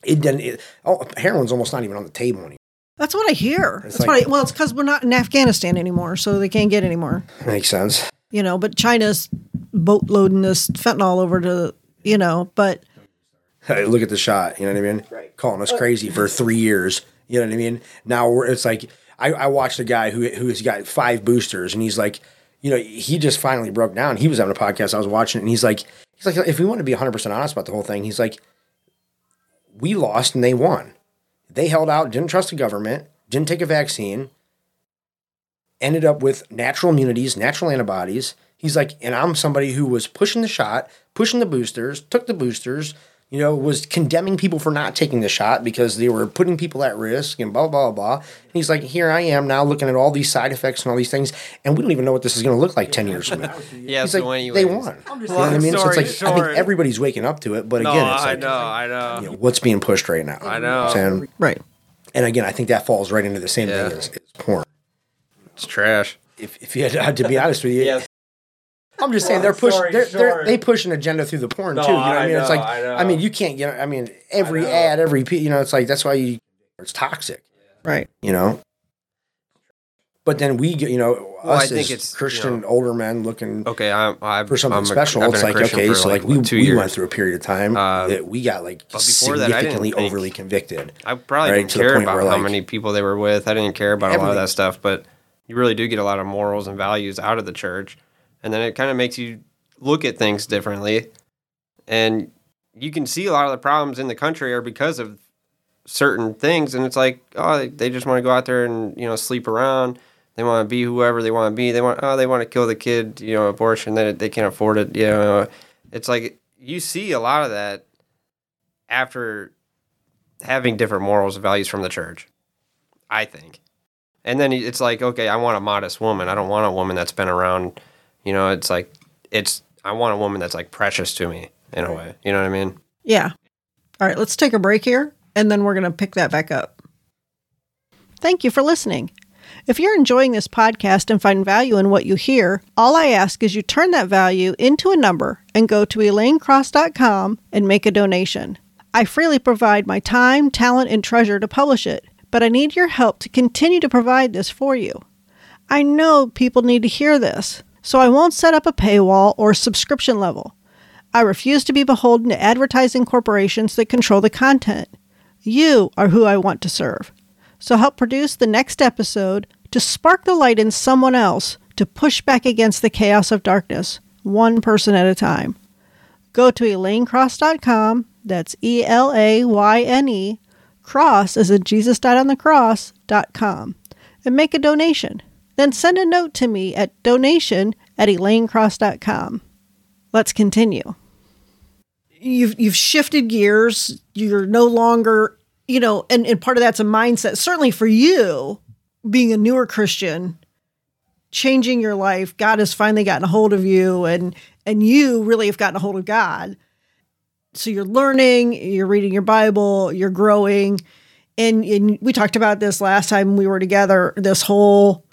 [SPEAKER 1] it didn't. It, oh, heroin's almost not even on the table anymore.
[SPEAKER 2] That's what I hear.
[SPEAKER 1] It's
[SPEAKER 2] That's
[SPEAKER 1] like-
[SPEAKER 2] what I, well, it's because we're not in Afghanistan anymore, so they can't get any more.
[SPEAKER 1] Makes sense.
[SPEAKER 2] You know, but China's boatloading this fentanyl over to, you know, but
[SPEAKER 1] Hey, look at the shot. You know what I mean?
[SPEAKER 2] Right.
[SPEAKER 1] Calling us uh, crazy for three years. You know what I mean? Now we're, it's like I, I watched a guy who who's got five boosters, and he's like, you know, he just finally broke down. He was having a podcast. I was watching, it, and he's like, he's like, if we want to be 100 percent honest about the whole thing, he's like, we lost and they won. They held out, didn't trust the government, didn't take a vaccine, ended up with natural immunities, natural antibodies. He's like, and I'm somebody who was pushing the shot, pushing the boosters, took the boosters, you know, was condemning people for not taking the shot because they were putting people at risk and blah, blah, blah. And he's like, here I am now looking at all these side effects and all these things, and we don't even know what this is going to look like 10 years from now.
[SPEAKER 3] Yeah,
[SPEAKER 1] He's
[SPEAKER 3] so
[SPEAKER 1] like,
[SPEAKER 3] anyways.
[SPEAKER 1] they won. You know what I mean? So it's
[SPEAKER 3] story
[SPEAKER 1] like, I think everybody's waking up to it, but
[SPEAKER 3] No,
[SPEAKER 1] again, it's
[SPEAKER 3] I
[SPEAKER 1] like,
[SPEAKER 3] know, I know.
[SPEAKER 1] you know, what's being pushed right now.
[SPEAKER 3] I know.
[SPEAKER 1] And,
[SPEAKER 2] right.
[SPEAKER 1] and again, I think that falls right into the same
[SPEAKER 3] Yeah.
[SPEAKER 1] thing as, as porn.
[SPEAKER 3] It's trash.
[SPEAKER 1] If, if you had to be honest with you,
[SPEAKER 3] Yeah.
[SPEAKER 1] I'm just saying they're push
[SPEAKER 3] story
[SPEAKER 1] they're, they're, they push an agenda through the porn
[SPEAKER 3] No,
[SPEAKER 1] too. You know what I
[SPEAKER 3] I
[SPEAKER 1] mean? It's like
[SPEAKER 3] I know.
[SPEAKER 1] I mean you can't get I mean every
[SPEAKER 3] know.
[SPEAKER 1] ad, every you know it's like that's why you it's toxic.
[SPEAKER 2] Right.
[SPEAKER 1] You know. But then we get you know
[SPEAKER 3] Well, I
[SPEAKER 1] us
[SPEAKER 3] think
[SPEAKER 1] as
[SPEAKER 3] it's, you
[SPEAKER 1] Christian
[SPEAKER 3] know-
[SPEAKER 1] older men looking
[SPEAKER 3] Okay, I'm I've,
[SPEAKER 1] for something
[SPEAKER 3] I'm a-
[SPEAKER 1] special.
[SPEAKER 3] I've
[SPEAKER 1] it's
[SPEAKER 3] a
[SPEAKER 1] like
[SPEAKER 3] Christian
[SPEAKER 1] okay,
[SPEAKER 3] for
[SPEAKER 1] so like we,
[SPEAKER 3] two
[SPEAKER 1] we
[SPEAKER 3] years.
[SPEAKER 1] went through a period of time
[SPEAKER 3] Uh,
[SPEAKER 1] that we got like
[SPEAKER 3] but before that, I
[SPEAKER 1] significantly
[SPEAKER 3] think-
[SPEAKER 1] overly convicted.
[SPEAKER 3] I probably
[SPEAKER 1] right,
[SPEAKER 3] didn't care about
[SPEAKER 1] where,
[SPEAKER 3] how
[SPEAKER 1] like,
[SPEAKER 3] many people they were with. I didn't care about a lot of that stuff, but you really do get a lot of morals and values out of the church, and then it kind of makes you look at things differently, and you can see a lot of the problems in the country are because of certain things, and it's like oh they, just want to go out there and you know sleep around. They want to be whoever they want to be. They want oh they want to kill the kid, you know, abortion. They they can't afford it. You know, it's like you see a lot of that after having different morals and values from the church. I think. And then it's like, okay, I want a modest woman. I don't want a woman that's been around. You know, it's like, it's, I want a woman that's like precious to me in a way. You know what I mean?
[SPEAKER 2] Yeah. All right, let's take a break here and then we're going to pick that back up. Thank you for listening. If you're enjoying this podcast and find value in what you hear, all I ask is you turn that value into a number and go to elaynecross.com and make a donation. I freely provide my time, talent, and treasure to publish it, but I need your help to continue to provide this for you. I know people need to hear this, so I won't set up a paywall or subscription level. I refuse to be beholden to advertising corporations that control the content. You are who I want to serve. So help produce the next episode to spark the light in someone else to push back against the chaos of darkness, one person at a time. Go to elaynecross.com, that's E L A Y N E, cross as in Jesus died on the cross.com, and make a donation. Then send a note to me at donation at elaynecross.com. Let's continue. You've you've shifted gears. You're no longer, you know, and, and part of that's a mindset. Certainly for you, being a newer Christian, changing your life, God has finally gotten a hold of you and and you really have gotten a hold of God. so you're learning, you're reading your Bible, you're growing. And, and we talked about this last time we were together this whole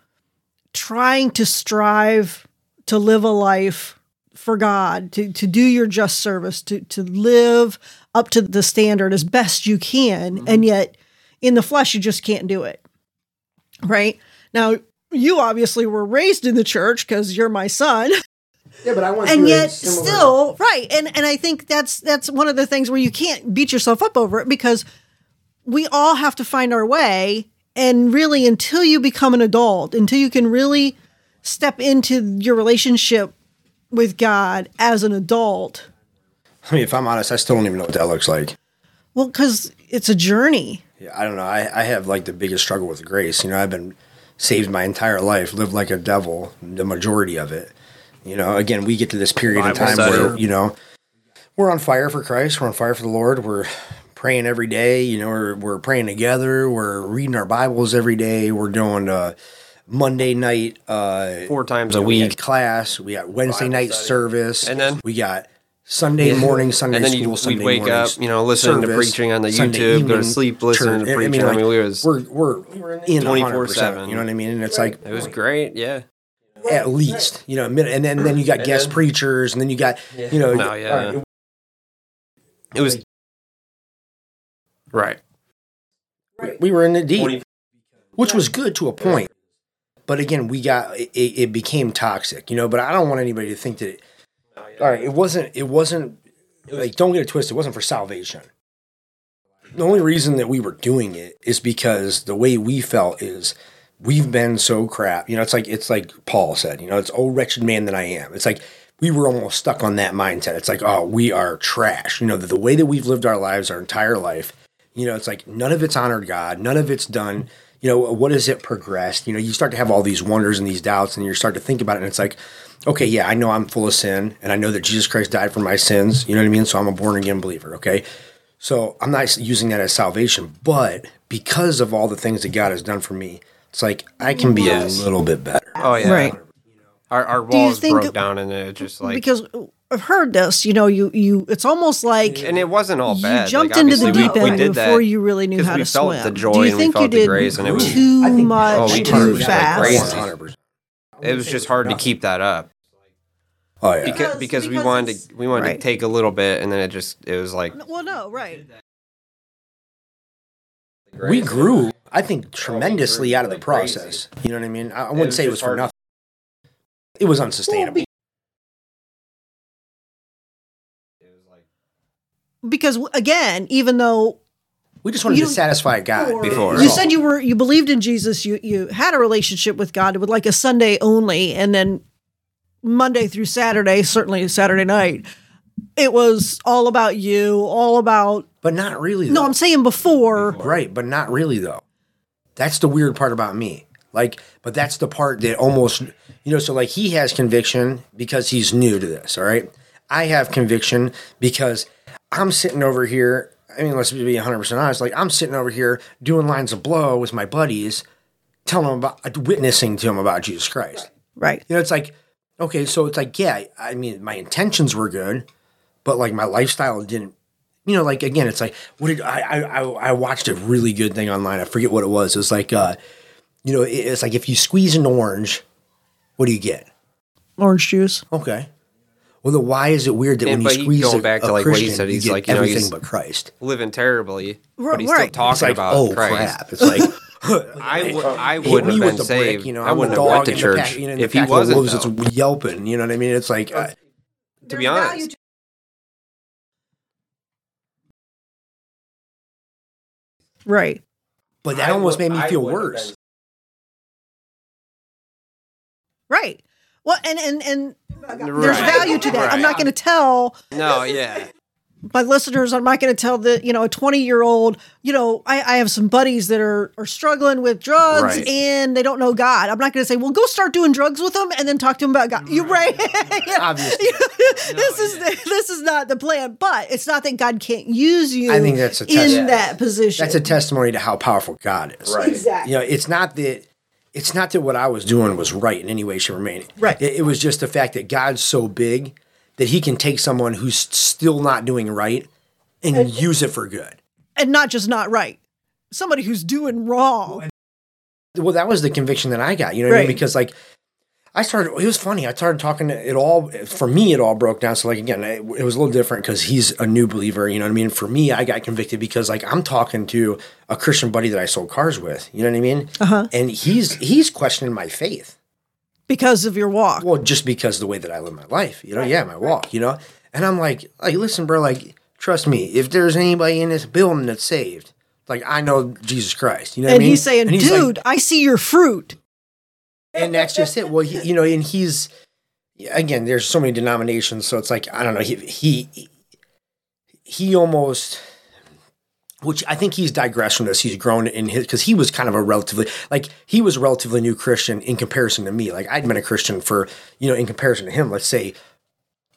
[SPEAKER 2] trying to strive to live a life for God, to, to do your just service, to, to live up to the standard as best you can. Mm-hmm. And yet in the flesh, you just can't do it. Right. Now, you obviously were raised in the church because you're my son.
[SPEAKER 1] Yeah, but I want
[SPEAKER 2] and yet still right and and i think that's that's one of the things where you can't beat yourself up over it because we all have to find our way and really until you become an adult until you can really step into your relationship with god as an adult
[SPEAKER 1] I mean, if I'm honest, I still don't even know what that looks like.
[SPEAKER 2] well because it's a journey
[SPEAKER 1] Yeah, I don't know. I, I have like the biggest struggle with grace. You know, I've been saved my entire life, lived like a devil, the majority of it. You know, again, we get to this period in time
[SPEAKER 3] study.
[SPEAKER 1] where, you know, we're on fire for Christ, we're on fire for the Lord, we're praying every day, you know, we're, we're praying together, we're reading our Bibles every day, we're doing uh, Monday night uh,
[SPEAKER 3] Four times a
[SPEAKER 1] we
[SPEAKER 3] week.
[SPEAKER 1] class, we got Wednesday night service,
[SPEAKER 3] And then-
[SPEAKER 1] we got Sunday morning, Sunday
[SPEAKER 3] and then
[SPEAKER 1] school,
[SPEAKER 3] you,
[SPEAKER 1] Sunday
[SPEAKER 3] we'd wake
[SPEAKER 1] morning
[SPEAKER 3] up, you know, listening to preaching on the
[SPEAKER 1] Sunday
[SPEAKER 3] YouTube, go to sleep listening
[SPEAKER 1] church.
[SPEAKER 3] to
[SPEAKER 1] I
[SPEAKER 3] preaching. I mean, we was
[SPEAKER 1] we're we're in
[SPEAKER 3] 24/7.
[SPEAKER 1] 24/7. You know what I mean? And it's like
[SPEAKER 3] it was great. Yeah,
[SPEAKER 1] at least you know, and then then you got guest
[SPEAKER 3] then-
[SPEAKER 1] preachers, and then you got you know,
[SPEAKER 3] No, yeah. it was right.
[SPEAKER 1] we were in the deep, which was good to a point. But again, we got it, it became toxic, you know. But I don't want anybody to think that. It, all right, it wasn't. It wasn't like don't get it twisted. It wasn't for salvation. The only reason that we were doing it is because the way we felt is we've been so crap. You know, it's like it's like Paul said. You know, it's oh wretched man that I am. It's like we were almost stuck on that mindset. It's like oh we are trash. You know, the, the way that we've lived our lives our entire life. You know, it's like none of it's honored God. None of it's done. You know, what has it progressed? You know, you start to have all these wonders and these doubts, and you start to think about it, and it's like, okay, yeah, I know I'm full of sin, and I know that Jesus Christ died for my sins. You know what I mean? So I'm a born again believer. Okay, so I'm not using that as salvation, but because of all the things that God has done for me, it's like I can be
[SPEAKER 3] Yes.
[SPEAKER 1] a little bit better.
[SPEAKER 3] Oh yeah,
[SPEAKER 2] Right.
[SPEAKER 3] Our our
[SPEAKER 2] you
[SPEAKER 3] walls
[SPEAKER 2] think-
[SPEAKER 3] broke down, and it just like
[SPEAKER 2] because i've heard this you know you you it's almost like
[SPEAKER 3] and it wasn't all bad.
[SPEAKER 2] you jumped
[SPEAKER 3] like,
[SPEAKER 2] into the deep
[SPEAKER 3] we, we
[SPEAKER 2] end
[SPEAKER 3] did
[SPEAKER 2] before you really knew how
[SPEAKER 3] we
[SPEAKER 2] to
[SPEAKER 3] felt
[SPEAKER 2] swim.
[SPEAKER 3] the joy
[SPEAKER 2] Do you think you did
[SPEAKER 3] grace, and it was-
[SPEAKER 2] too
[SPEAKER 1] think- oh,
[SPEAKER 2] much,
[SPEAKER 3] Oh,
[SPEAKER 2] too fast?
[SPEAKER 3] Crazy.
[SPEAKER 1] 100%.
[SPEAKER 3] it was just hard to keep that up
[SPEAKER 1] Oh yeah.
[SPEAKER 3] because
[SPEAKER 2] Because-
[SPEAKER 3] because we wanted to we wanted
[SPEAKER 2] right.
[SPEAKER 3] to take a little bit, and then it just it was like
[SPEAKER 2] Well, no, right.
[SPEAKER 1] we grew, I think, tremendously out of the process. You know what I mean? I, I wouldn't say it was for nothing. It was unsustainable.
[SPEAKER 2] Because again, even though
[SPEAKER 1] We just wanted
[SPEAKER 2] You-
[SPEAKER 1] to satisfy God
[SPEAKER 3] Before.
[SPEAKER 2] you said you were you believed in Jesus, you you had a relationship with God with like a Sunday only, and then Monday through Saturday, certainly Saturday night, it was all about you, all about.
[SPEAKER 1] but not really. Though. No.
[SPEAKER 2] I'm saying before.
[SPEAKER 1] Right, but not really though. That's the weird part about me. Like, but that's the part that almost, you know, so like he has conviction because he's new to this, all right? I have conviction because I'm sitting over here. I mean, let's be 100% honest. Like, I'm sitting over here doing lines of blow with my buddies, telling them about, witnessing to them about Jesus Christ.
[SPEAKER 2] Right.
[SPEAKER 1] You know, it's like, okay, so it's like, yeah, I mean, my intentions were good, but like my lifestyle didn't. You know, like again, it's like what did I I I I watched a really good thing online. I forget what it was. It was like, uh, you know, it's like if you squeeze an orange, what do you get?
[SPEAKER 2] Orange juice.
[SPEAKER 1] Okay. Well, then why is it weird that
[SPEAKER 3] And-
[SPEAKER 1] when you
[SPEAKER 3] he-
[SPEAKER 1] squeeze
[SPEAKER 3] going
[SPEAKER 1] a,
[SPEAKER 3] back
[SPEAKER 1] a
[SPEAKER 3] to, like, what he
[SPEAKER 1] Christian,
[SPEAKER 3] said,
[SPEAKER 1] you
[SPEAKER 3] he's
[SPEAKER 1] get
[SPEAKER 3] like, you know,
[SPEAKER 1] everything
[SPEAKER 3] he's-
[SPEAKER 1] but Christ?
[SPEAKER 3] living terribly, but he's
[SPEAKER 2] right.
[SPEAKER 3] still talking
[SPEAKER 1] like,
[SPEAKER 3] about
[SPEAKER 1] oh
[SPEAKER 3] Christ.
[SPEAKER 1] crap! It's like
[SPEAKER 3] I would I
[SPEAKER 1] hit
[SPEAKER 3] would have been
[SPEAKER 1] the
[SPEAKER 3] saved.
[SPEAKER 1] brick. You know,
[SPEAKER 3] I wouldn't
[SPEAKER 1] the
[SPEAKER 3] have went to church
[SPEAKER 1] pack, you know,
[SPEAKER 3] if he wasn't.
[SPEAKER 1] wolves
[SPEAKER 3] though.
[SPEAKER 1] that's yelping. You know what I mean? It's like. Uh,
[SPEAKER 3] to be honest,
[SPEAKER 2] Right.
[SPEAKER 1] but that almost made me feel worse.
[SPEAKER 2] Right. Well, and and and there's
[SPEAKER 3] Right.
[SPEAKER 2] value to that. I'm not going to tell
[SPEAKER 3] no, yeah,
[SPEAKER 2] my listeners. I'm not going to tell the you know a 20 year old. You know, I, I have some buddies that are are struggling with drugs
[SPEAKER 3] Right.
[SPEAKER 2] and they don't know God. I'm not going to say, well, go start doing drugs with them and then talk to them about God. You're right. Yeah.
[SPEAKER 1] Obviously.
[SPEAKER 2] this is this is not the plan. But it's not that God can't use you.
[SPEAKER 1] I think that's a
[SPEAKER 2] in
[SPEAKER 1] test-
[SPEAKER 2] that position.
[SPEAKER 1] That's a testimony to how powerful God is.
[SPEAKER 3] Right.
[SPEAKER 2] exactly.
[SPEAKER 1] You know, it's not that it's not that what I was doing was right in any way, shape, or manner.
[SPEAKER 2] Right.
[SPEAKER 1] It, it was just the fact that God's so big that he can take someone who's still not doing right and use it for good.
[SPEAKER 2] And not just not right. Somebody who's doing wrong.
[SPEAKER 1] Well, that was the conviction that I got, you know what I mean? Because like I started, it was funny. I started talking, it all, for me, it all broke down. So, like, again, it, it was a little different because he's a new believer, you know what I mean? For me, I got convicted because, like, I'm talking to a Christian buddy that I sold cars with, you know what I mean? Uh-huh. And he's, he's questioning my faith.
[SPEAKER 2] Because of your walk.
[SPEAKER 1] Well, just because of the way that I live my life, you know, yeah, my walk, you know? And I'm like, like, listen, bro, like, trust me, if there's anybody in this building that's saved, like, I know Jesus Christ, you know what
[SPEAKER 2] and
[SPEAKER 1] I mean?
[SPEAKER 2] he's saying,
[SPEAKER 1] And he's like-
[SPEAKER 2] dude, I see your fruit.
[SPEAKER 1] And that's just it. Well, he, you know, and he's again. There's so many denominations, so it's like I don't know. He he he almost, which I think he's digressed from this. He's grown in his because he was kind of a relatively like he was a relatively new Christian in comparison to me. Like I'd been a Christian for you know in comparison to him, let's say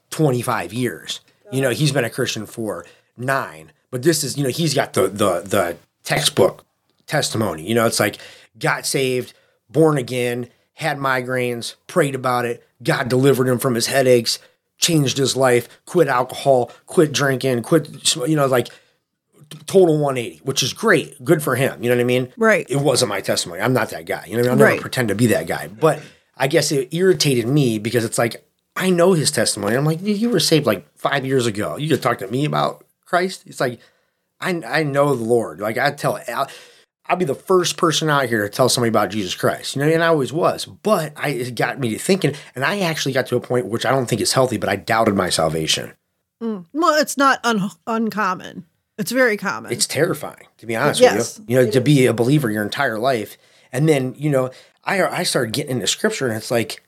[SPEAKER 1] twenty five years. You know, he's been a Christian for nine, but this is you know he's got the the the textbook testimony. You know, it's like got saved, born again, had migraines, prayed about it, God delivered him from his headaches, changed his life, quit alcohol, quit drinking, quit, you know, like total 180, which is great. Good for him. You know what I mean?
[SPEAKER 2] Right.
[SPEAKER 1] It wasn't my testimony. I'm not that guy. You know what I mean? I'll never
[SPEAKER 2] Right.
[SPEAKER 1] pretend to be that guy. But I guess it irritated me because it's like, I know his testimony. I'm like, you were saved like five years ago. You just talked to me about Christ. It's like, I, I know the Lord. Like I tell, I'll be the first person out here to tell somebody about Jesus Christ. You know, and I always was. But I, it got me to thinking, and I actually got to a point which I don't think is healthy, but I doubted my salvation. Mm.
[SPEAKER 2] Well, it's not un- uncommon. It's very common.
[SPEAKER 1] It's terrifying, to be honest
[SPEAKER 2] Yes,
[SPEAKER 1] with you. You know, to be a believer your entire life, and then you know, I I started getting into scripture, and it's like,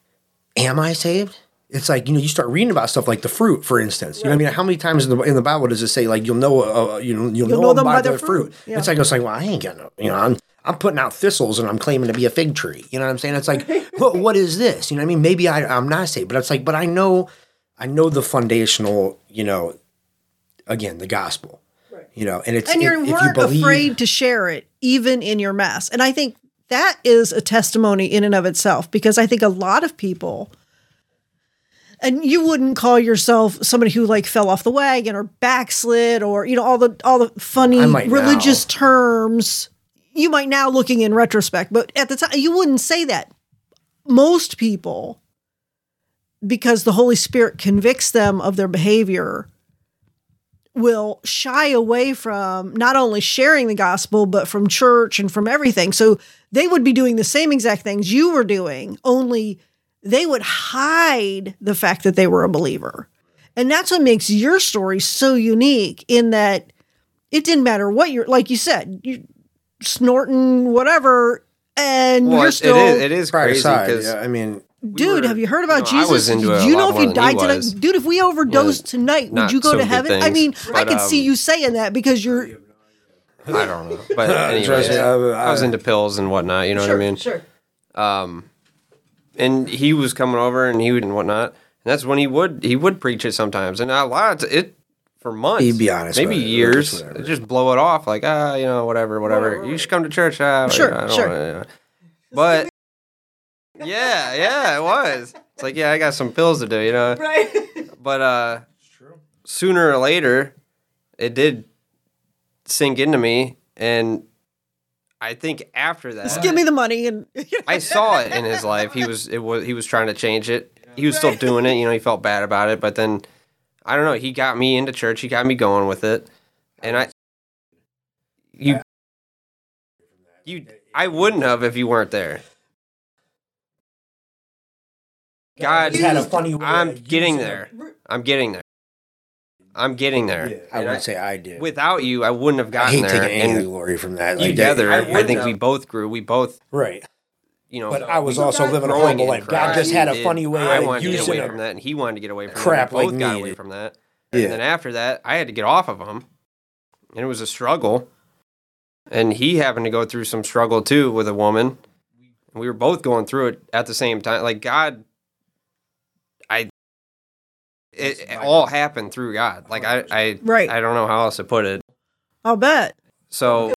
[SPEAKER 1] am I saved? It's like you know, you start reading about stuff like the fruit, for instance. You know, what I mean, how many times in the in the Bible does it say like you'll know, uh, you know, you'll, know, them by, their fruit?
[SPEAKER 2] Yeah.
[SPEAKER 1] It's like it's like, well, I ain't got no, you know, I'm I'm putting out thistles and I'm claiming to be a fig tree. You know what I'm saying? It's like, what what is this? You know what I mean? Maybe I I'm not saved, but it's like, but I know, I know the foundational, you know, again, the gospel. You know, and it's
[SPEAKER 2] and you're
[SPEAKER 1] if you
[SPEAKER 2] weren't
[SPEAKER 1] believe-
[SPEAKER 2] afraid to share it, even in your mess. And I think that is a testimony in and of itself, because I think a lot of people, and you wouldn't call yourself somebody who like fell off the wagon or backslid or you know all the all the funny religious terms. You might now looking in retrospect, but at the time you wouldn't say that. Most people, because the Holy Spirit convicts them of their behavior, will shy away from not only sharing the gospel, but from church and from everything. So they would be doing the same exact things you were doing, only they would hide the fact that they were a believer. And that's what makes your story so unique in that it didn't matter what you're, like you said, you're snorting whatever, and
[SPEAKER 3] Well,
[SPEAKER 2] you're still.
[SPEAKER 3] it is, it is
[SPEAKER 1] prior
[SPEAKER 3] crazy because
[SPEAKER 1] Yeah, I mean,
[SPEAKER 2] Dude,
[SPEAKER 3] were-
[SPEAKER 2] have you heard about
[SPEAKER 3] you know, I
[SPEAKER 2] Jesus?
[SPEAKER 3] was into it
[SPEAKER 2] Do
[SPEAKER 3] a
[SPEAKER 2] you know
[SPEAKER 3] lot
[SPEAKER 2] if you died tonight?
[SPEAKER 3] was.
[SPEAKER 2] Dude, if we overdosed tonight, would you go
[SPEAKER 3] so
[SPEAKER 2] to
[SPEAKER 3] good
[SPEAKER 2] heaven? I
[SPEAKER 3] things,
[SPEAKER 2] mean, I
[SPEAKER 3] but,
[SPEAKER 2] could see
[SPEAKER 3] um,
[SPEAKER 2] you saying that because you're.
[SPEAKER 3] I don't know. But anyways,
[SPEAKER 1] Trust me, I- I-
[SPEAKER 3] I was into pills and whatnot. You know what I mean?
[SPEAKER 2] Sure.
[SPEAKER 3] Um, and he was coming over and he would and whatnot. And that's when he would he would preach it sometimes. And a lot of it for months.
[SPEAKER 1] He'd be honest
[SPEAKER 3] maybe
[SPEAKER 1] with it,
[SPEAKER 3] years.
[SPEAKER 1] whatever.
[SPEAKER 3] Just blow it off like ah, you know, whatever, whatever. You should come to church. Ah,
[SPEAKER 2] Sure,
[SPEAKER 3] I don't
[SPEAKER 2] sure.
[SPEAKER 3] wanna, you know. But yeah, yeah, it was. It's like yeah, I got some pills to do. You know.
[SPEAKER 2] Right.
[SPEAKER 3] But uh, sooner or later, it did sink into me, and I think after that,
[SPEAKER 2] Just give me the money and.
[SPEAKER 3] I saw it in his life. He was it was he was trying to change it. He was still doing it. You know, he felt bad about it, but then I don't know. He got me into church. He got me going with it, and I you you I wouldn't have if you weren't there. God,
[SPEAKER 1] had a funny
[SPEAKER 3] I'm getting there. I'm getting there. I'm getting there.
[SPEAKER 1] I wouldn't say I did.
[SPEAKER 3] without you, I wouldn't have
[SPEAKER 1] I
[SPEAKER 3] gotten
[SPEAKER 1] hate
[SPEAKER 3] there.
[SPEAKER 1] taking any of the glory from that. Like,
[SPEAKER 3] together,
[SPEAKER 1] that-
[SPEAKER 3] I, think we both grew. We both,
[SPEAKER 1] right.
[SPEAKER 3] you know.
[SPEAKER 1] But I was also living a
[SPEAKER 3] growing
[SPEAKER 1] humble
[SPEAKER 3] in
[SPEAKER 1] life. God just had a
[SPEAKER 3] He
[SPEAKER 1] funny way
[SPEAKER 3] I
[SPEAKER 1] of
[SPEAKER 3] wanted to get
[SPEAKER 1] using
[SPEAKER 3] away from that, and he wanted to get away from
[SPEAKER 1] crap
[SPEAKER 3] that. We both
[SPEAKER 1] like
[SPEAKER 3] got
[SPEAKER 1] me.
[SPEAKER 3] away from that.
[SPEAKER 1] Yeah.
[SPEAKER 3] And then after that, I had to get off of him, and it was a struggle. And he happened to go through some struggle too with a woman. We were both going through it at the same time. Like God, I, it, it all happened through God. Like I, I,
[SPEAKER 2] right.
[SPEAKER 3] I don't know how else to put it.
[SPEAKER 2] I'll bet.
[SPEAKER 3] So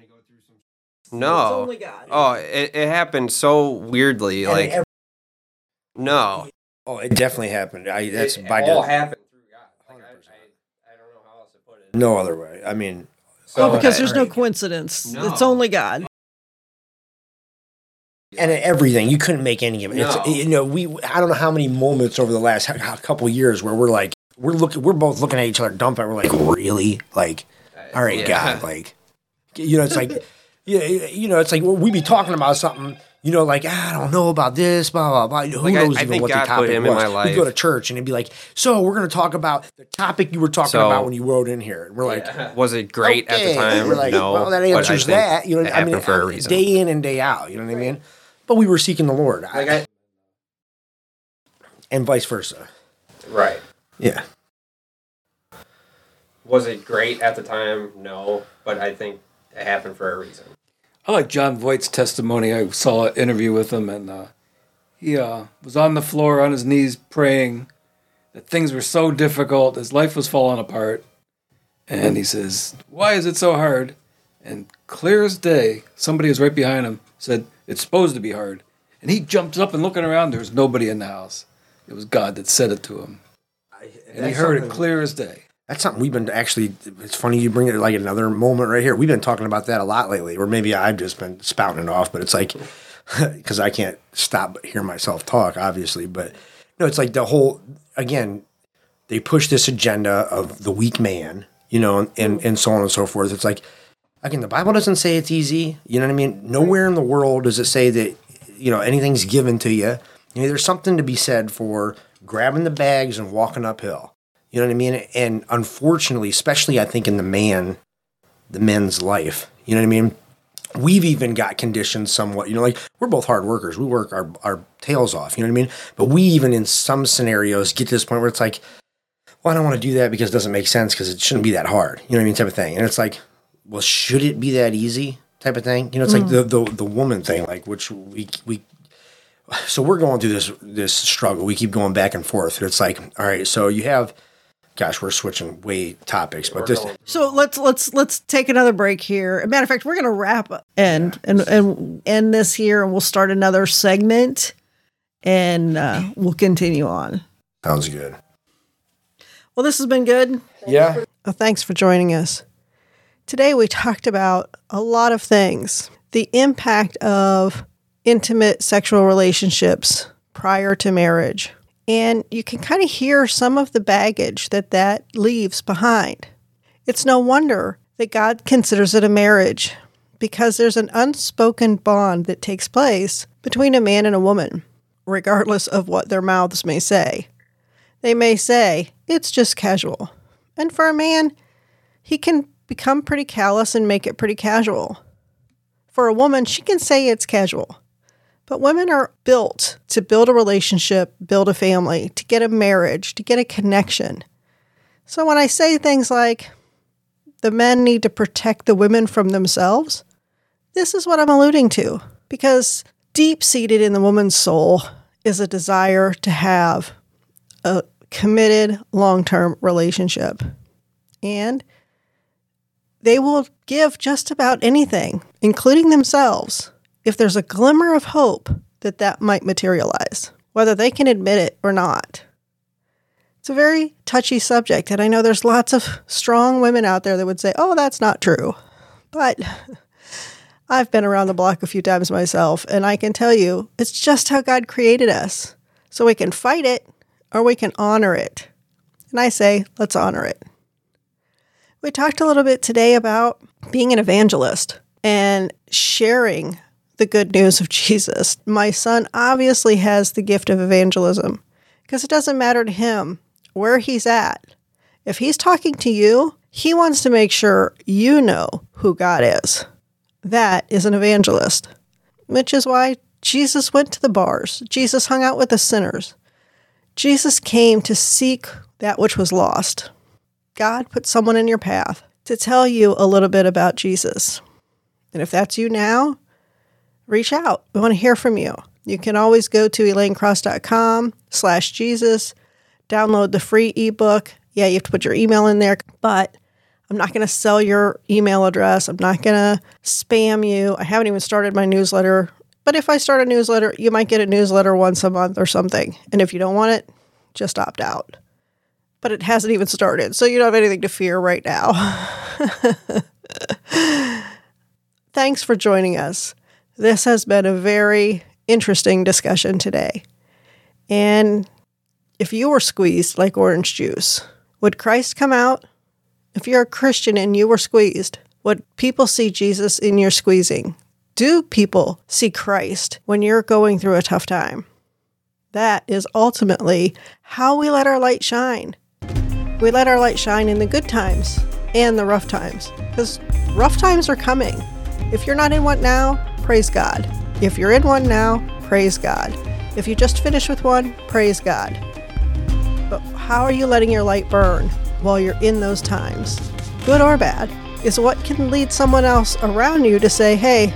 [SPEAKER 3] no, oh, it, it happened so weirdly.
[SPEAKER 1] And
[SPEAKER 3] like
[SPEAKER 1] every-
[SPEAKER 3] no,
[SPEAKER 1] oh, it definitely happened. I that's
[SPEAKER 3] it,
[SPEAKER 1] by
[SPEAKER 3] all
[SPEAKER 1] de-
[SPEAKER 3] happened through God. Like, I, I, I, don't know how else to put it.
[SPEAKER 1] No other way. I mean, so,
[SPEAKER 2] oh, because there's no coincidence.
[SPEAKER 3] No.
[SPEAKER 2] It's only God
[SPEAKER 1] and everything you couldn't make any of it.
[SPEAKER 3] No.
[SPEAKER 1] It's, you know, we I don't know how many moments over the last couple years where we're like we're looking we're both looking at each other dumbfounded. We're like, really? Like, all right,
[SPEAKER 3] yeah.
[SPEAKER 1] God, like, you know, it's like, yeah, you know, it's like we'd be talking about something. You know, like ah, I don't know about this, blah blah blah. Who
[SPEAKER 3] Like,
[SPEAKER 1] knows
[SPEAKER 3] I
[SPEAKER 1] even what
[SPEAKER 3] God
[SPEAKER 1] the
[SPEAKER 3] put
[SPEAKER 1] topic was?
[SPEAKER 3] my
[SPEAKER 1] We go to church and it'd be like, so we're going to talk about the topic you were talking
[SPEAKER 3] So-
[SPEAKER 1] about when you wrote in here. And we're like,
[SPEAKER 3] Was it great at the
[SPEAKER 1] Okay.
[SPEAKER 3] time?
[SPEAKER 1] We're like,
[SPEAKER 3] no.
[SPEAKER 1] well, that
[SPEAKER 3] I
[SPEAKER 1] answers that. You know, I mean,
[SPEAKER 3] for a reason.
[SPEAKER 1] day in and day out. You know what I mean? But we were seeking the Lord,
[SPEAKER 3] like I,
[SPEAKER 1] and vice versa.
[SPEAKER 3] right.
[SPEAKER 1] Yeah.
[SPEAKER 3] Was it great at the time? No, but I think it happened for a reason.
[SPEAKER 4] I like Jon Voight's testimony. I saw an interview with him, and uh, he uh, was on the floor on his knees praying that things were so difficult, his life was falling apart. And he says, Why is it so hard? And clear as day, somebody was right behind him, said, It's supposed to be hard. And he jumped up and looking around, there was nobody in the house. It was God that said it to him. And he heard it clear as day.
[SPEAKER 1] That's something we've been actually. It's funny you bring it like another moment right here. We've been talking about that a lot lately, or maybe I've just been spouting it off. But it's like because I can't stop but hear myself talk, obviously. But no, it's like the whole again. They push this agenda of the weak man, you know, and and so on and so forth. It's like again, the Bible doesn't say it's easy. You know what I mean? Nowhere in the world does it say that you know anything's given to you. You know, there's something to be said for grabbing the bags and walking uphill. You know what I mean? And unfortunately, especially I think in the man, the men's life, you know what I mean? We've even got conditioned somewhat, you know, like we're both hard workers. We work our, our tails off, you know what I mean? But we even in some scenarios get to this point where it's like, well, I don't want to do that because it doesn't make sense because it shouldn't be that hard, you know what I mean? Type of thing. And it's like, well, should it be that easy? Type of thing. You know, it's like the, the the woman thing, like which we we so we're going through this this struggle. We keep going back and forth. It's like, all right, so you have gosh, we're switching way topics, but this
[SPEAKER 2] So let's let's let's take another break here. Matter of fact, we're gonna wrap up and and and end this here, and we'll start another segment, and uh, we'll continue on.
[SPEAKER 1] sounds good.
[SPEAKER 2] Well, this has been good.
[SPEAKER 1] Yeah.
[SPEAKER 2] Well, thanks for joining us. Today, we talked about a lot of things the impact of intimate sexual relationships prior to marriage. And you can kind of hear some of the baggage that that leaves behind. It's no wonder that God considers it a marriage because there's an unspoken bond that takes place between a man and a woman, regardless of what their mouths may say. They may say, it's just casual. And for a man, he can become pretty callous and make it pretty casual. For a woman, she can say it's casual. But women are built to build a relationship, build a family, to get a marriage, to get a connection. So when I say things like the men need to protect the women from themselves, this is what I'm alluding to. Because deep seated in the woman's soul is a desire to have a committed long term relationship. And they will give just about anything, including themselves, if there's a glimmer of hope that that might materialize, whether they can admit it or not. It's a very touchy subject, and I know there's lots of strong women out there that would say, oh, that's not true. But I've been around the block a few times myself, and I can tell you it's just how God created us. So we can fight it or we can honor it. And I say, let's honor it. We talked a little bit today about being an evangelist and sharing the good news of Jesus. My son obviously has the gift of evangelism because it doesn't matter to him where he's at. If he's talking to you, he wants to make sure you know who God is. That is an evangelist, which is why Jesus went to the bars. Jesus hung out with the sinners. Jesus came to seek that which was lost. God put someone in your path to tell you a little bit about Jesus. And if that's you now, reach out. We want to hear from you. You can always go to elaynecross.com slash Jesus, download the free ebook. Yeah, you have to put your email in there, but I'm not going to sell your email address. I'm not going to spam you. I haven't even started my newsletter. But if I start a newsletter, you might get a newsletter once a month or something. And if you don't want it, just opt out. But it hasn't even started. So you don't have anything to fear right now. Thanks for joining us. This has been a very interesting discussion today. And if you were squeezed like orange juice, would Christ come out? If you're a Christian and you were squeezed, would people see Jesus in your squeezing? Do people see Christ when you're going through a tough time? That is ultimately how we let our light shine. We let our light shine in the good times and the rough times because rough times are coming. If you're not in one now, praise God. If you're in one now, praise God. If you just finished with one, praise God. But how are you letting your light burn while you're in those times? Good or bad, is what can lead someone else around you to say, hey,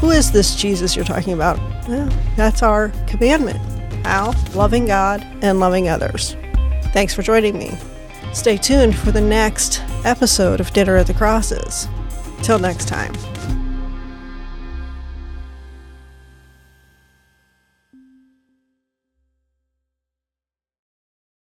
[SPEAKER 2] who is this Jesus you're talking about? Well, that's our commandment. How? Loving God and loving others. Thanks for joining me. Stay tuned for the next episode of Dinner at the Crosses. Till next time.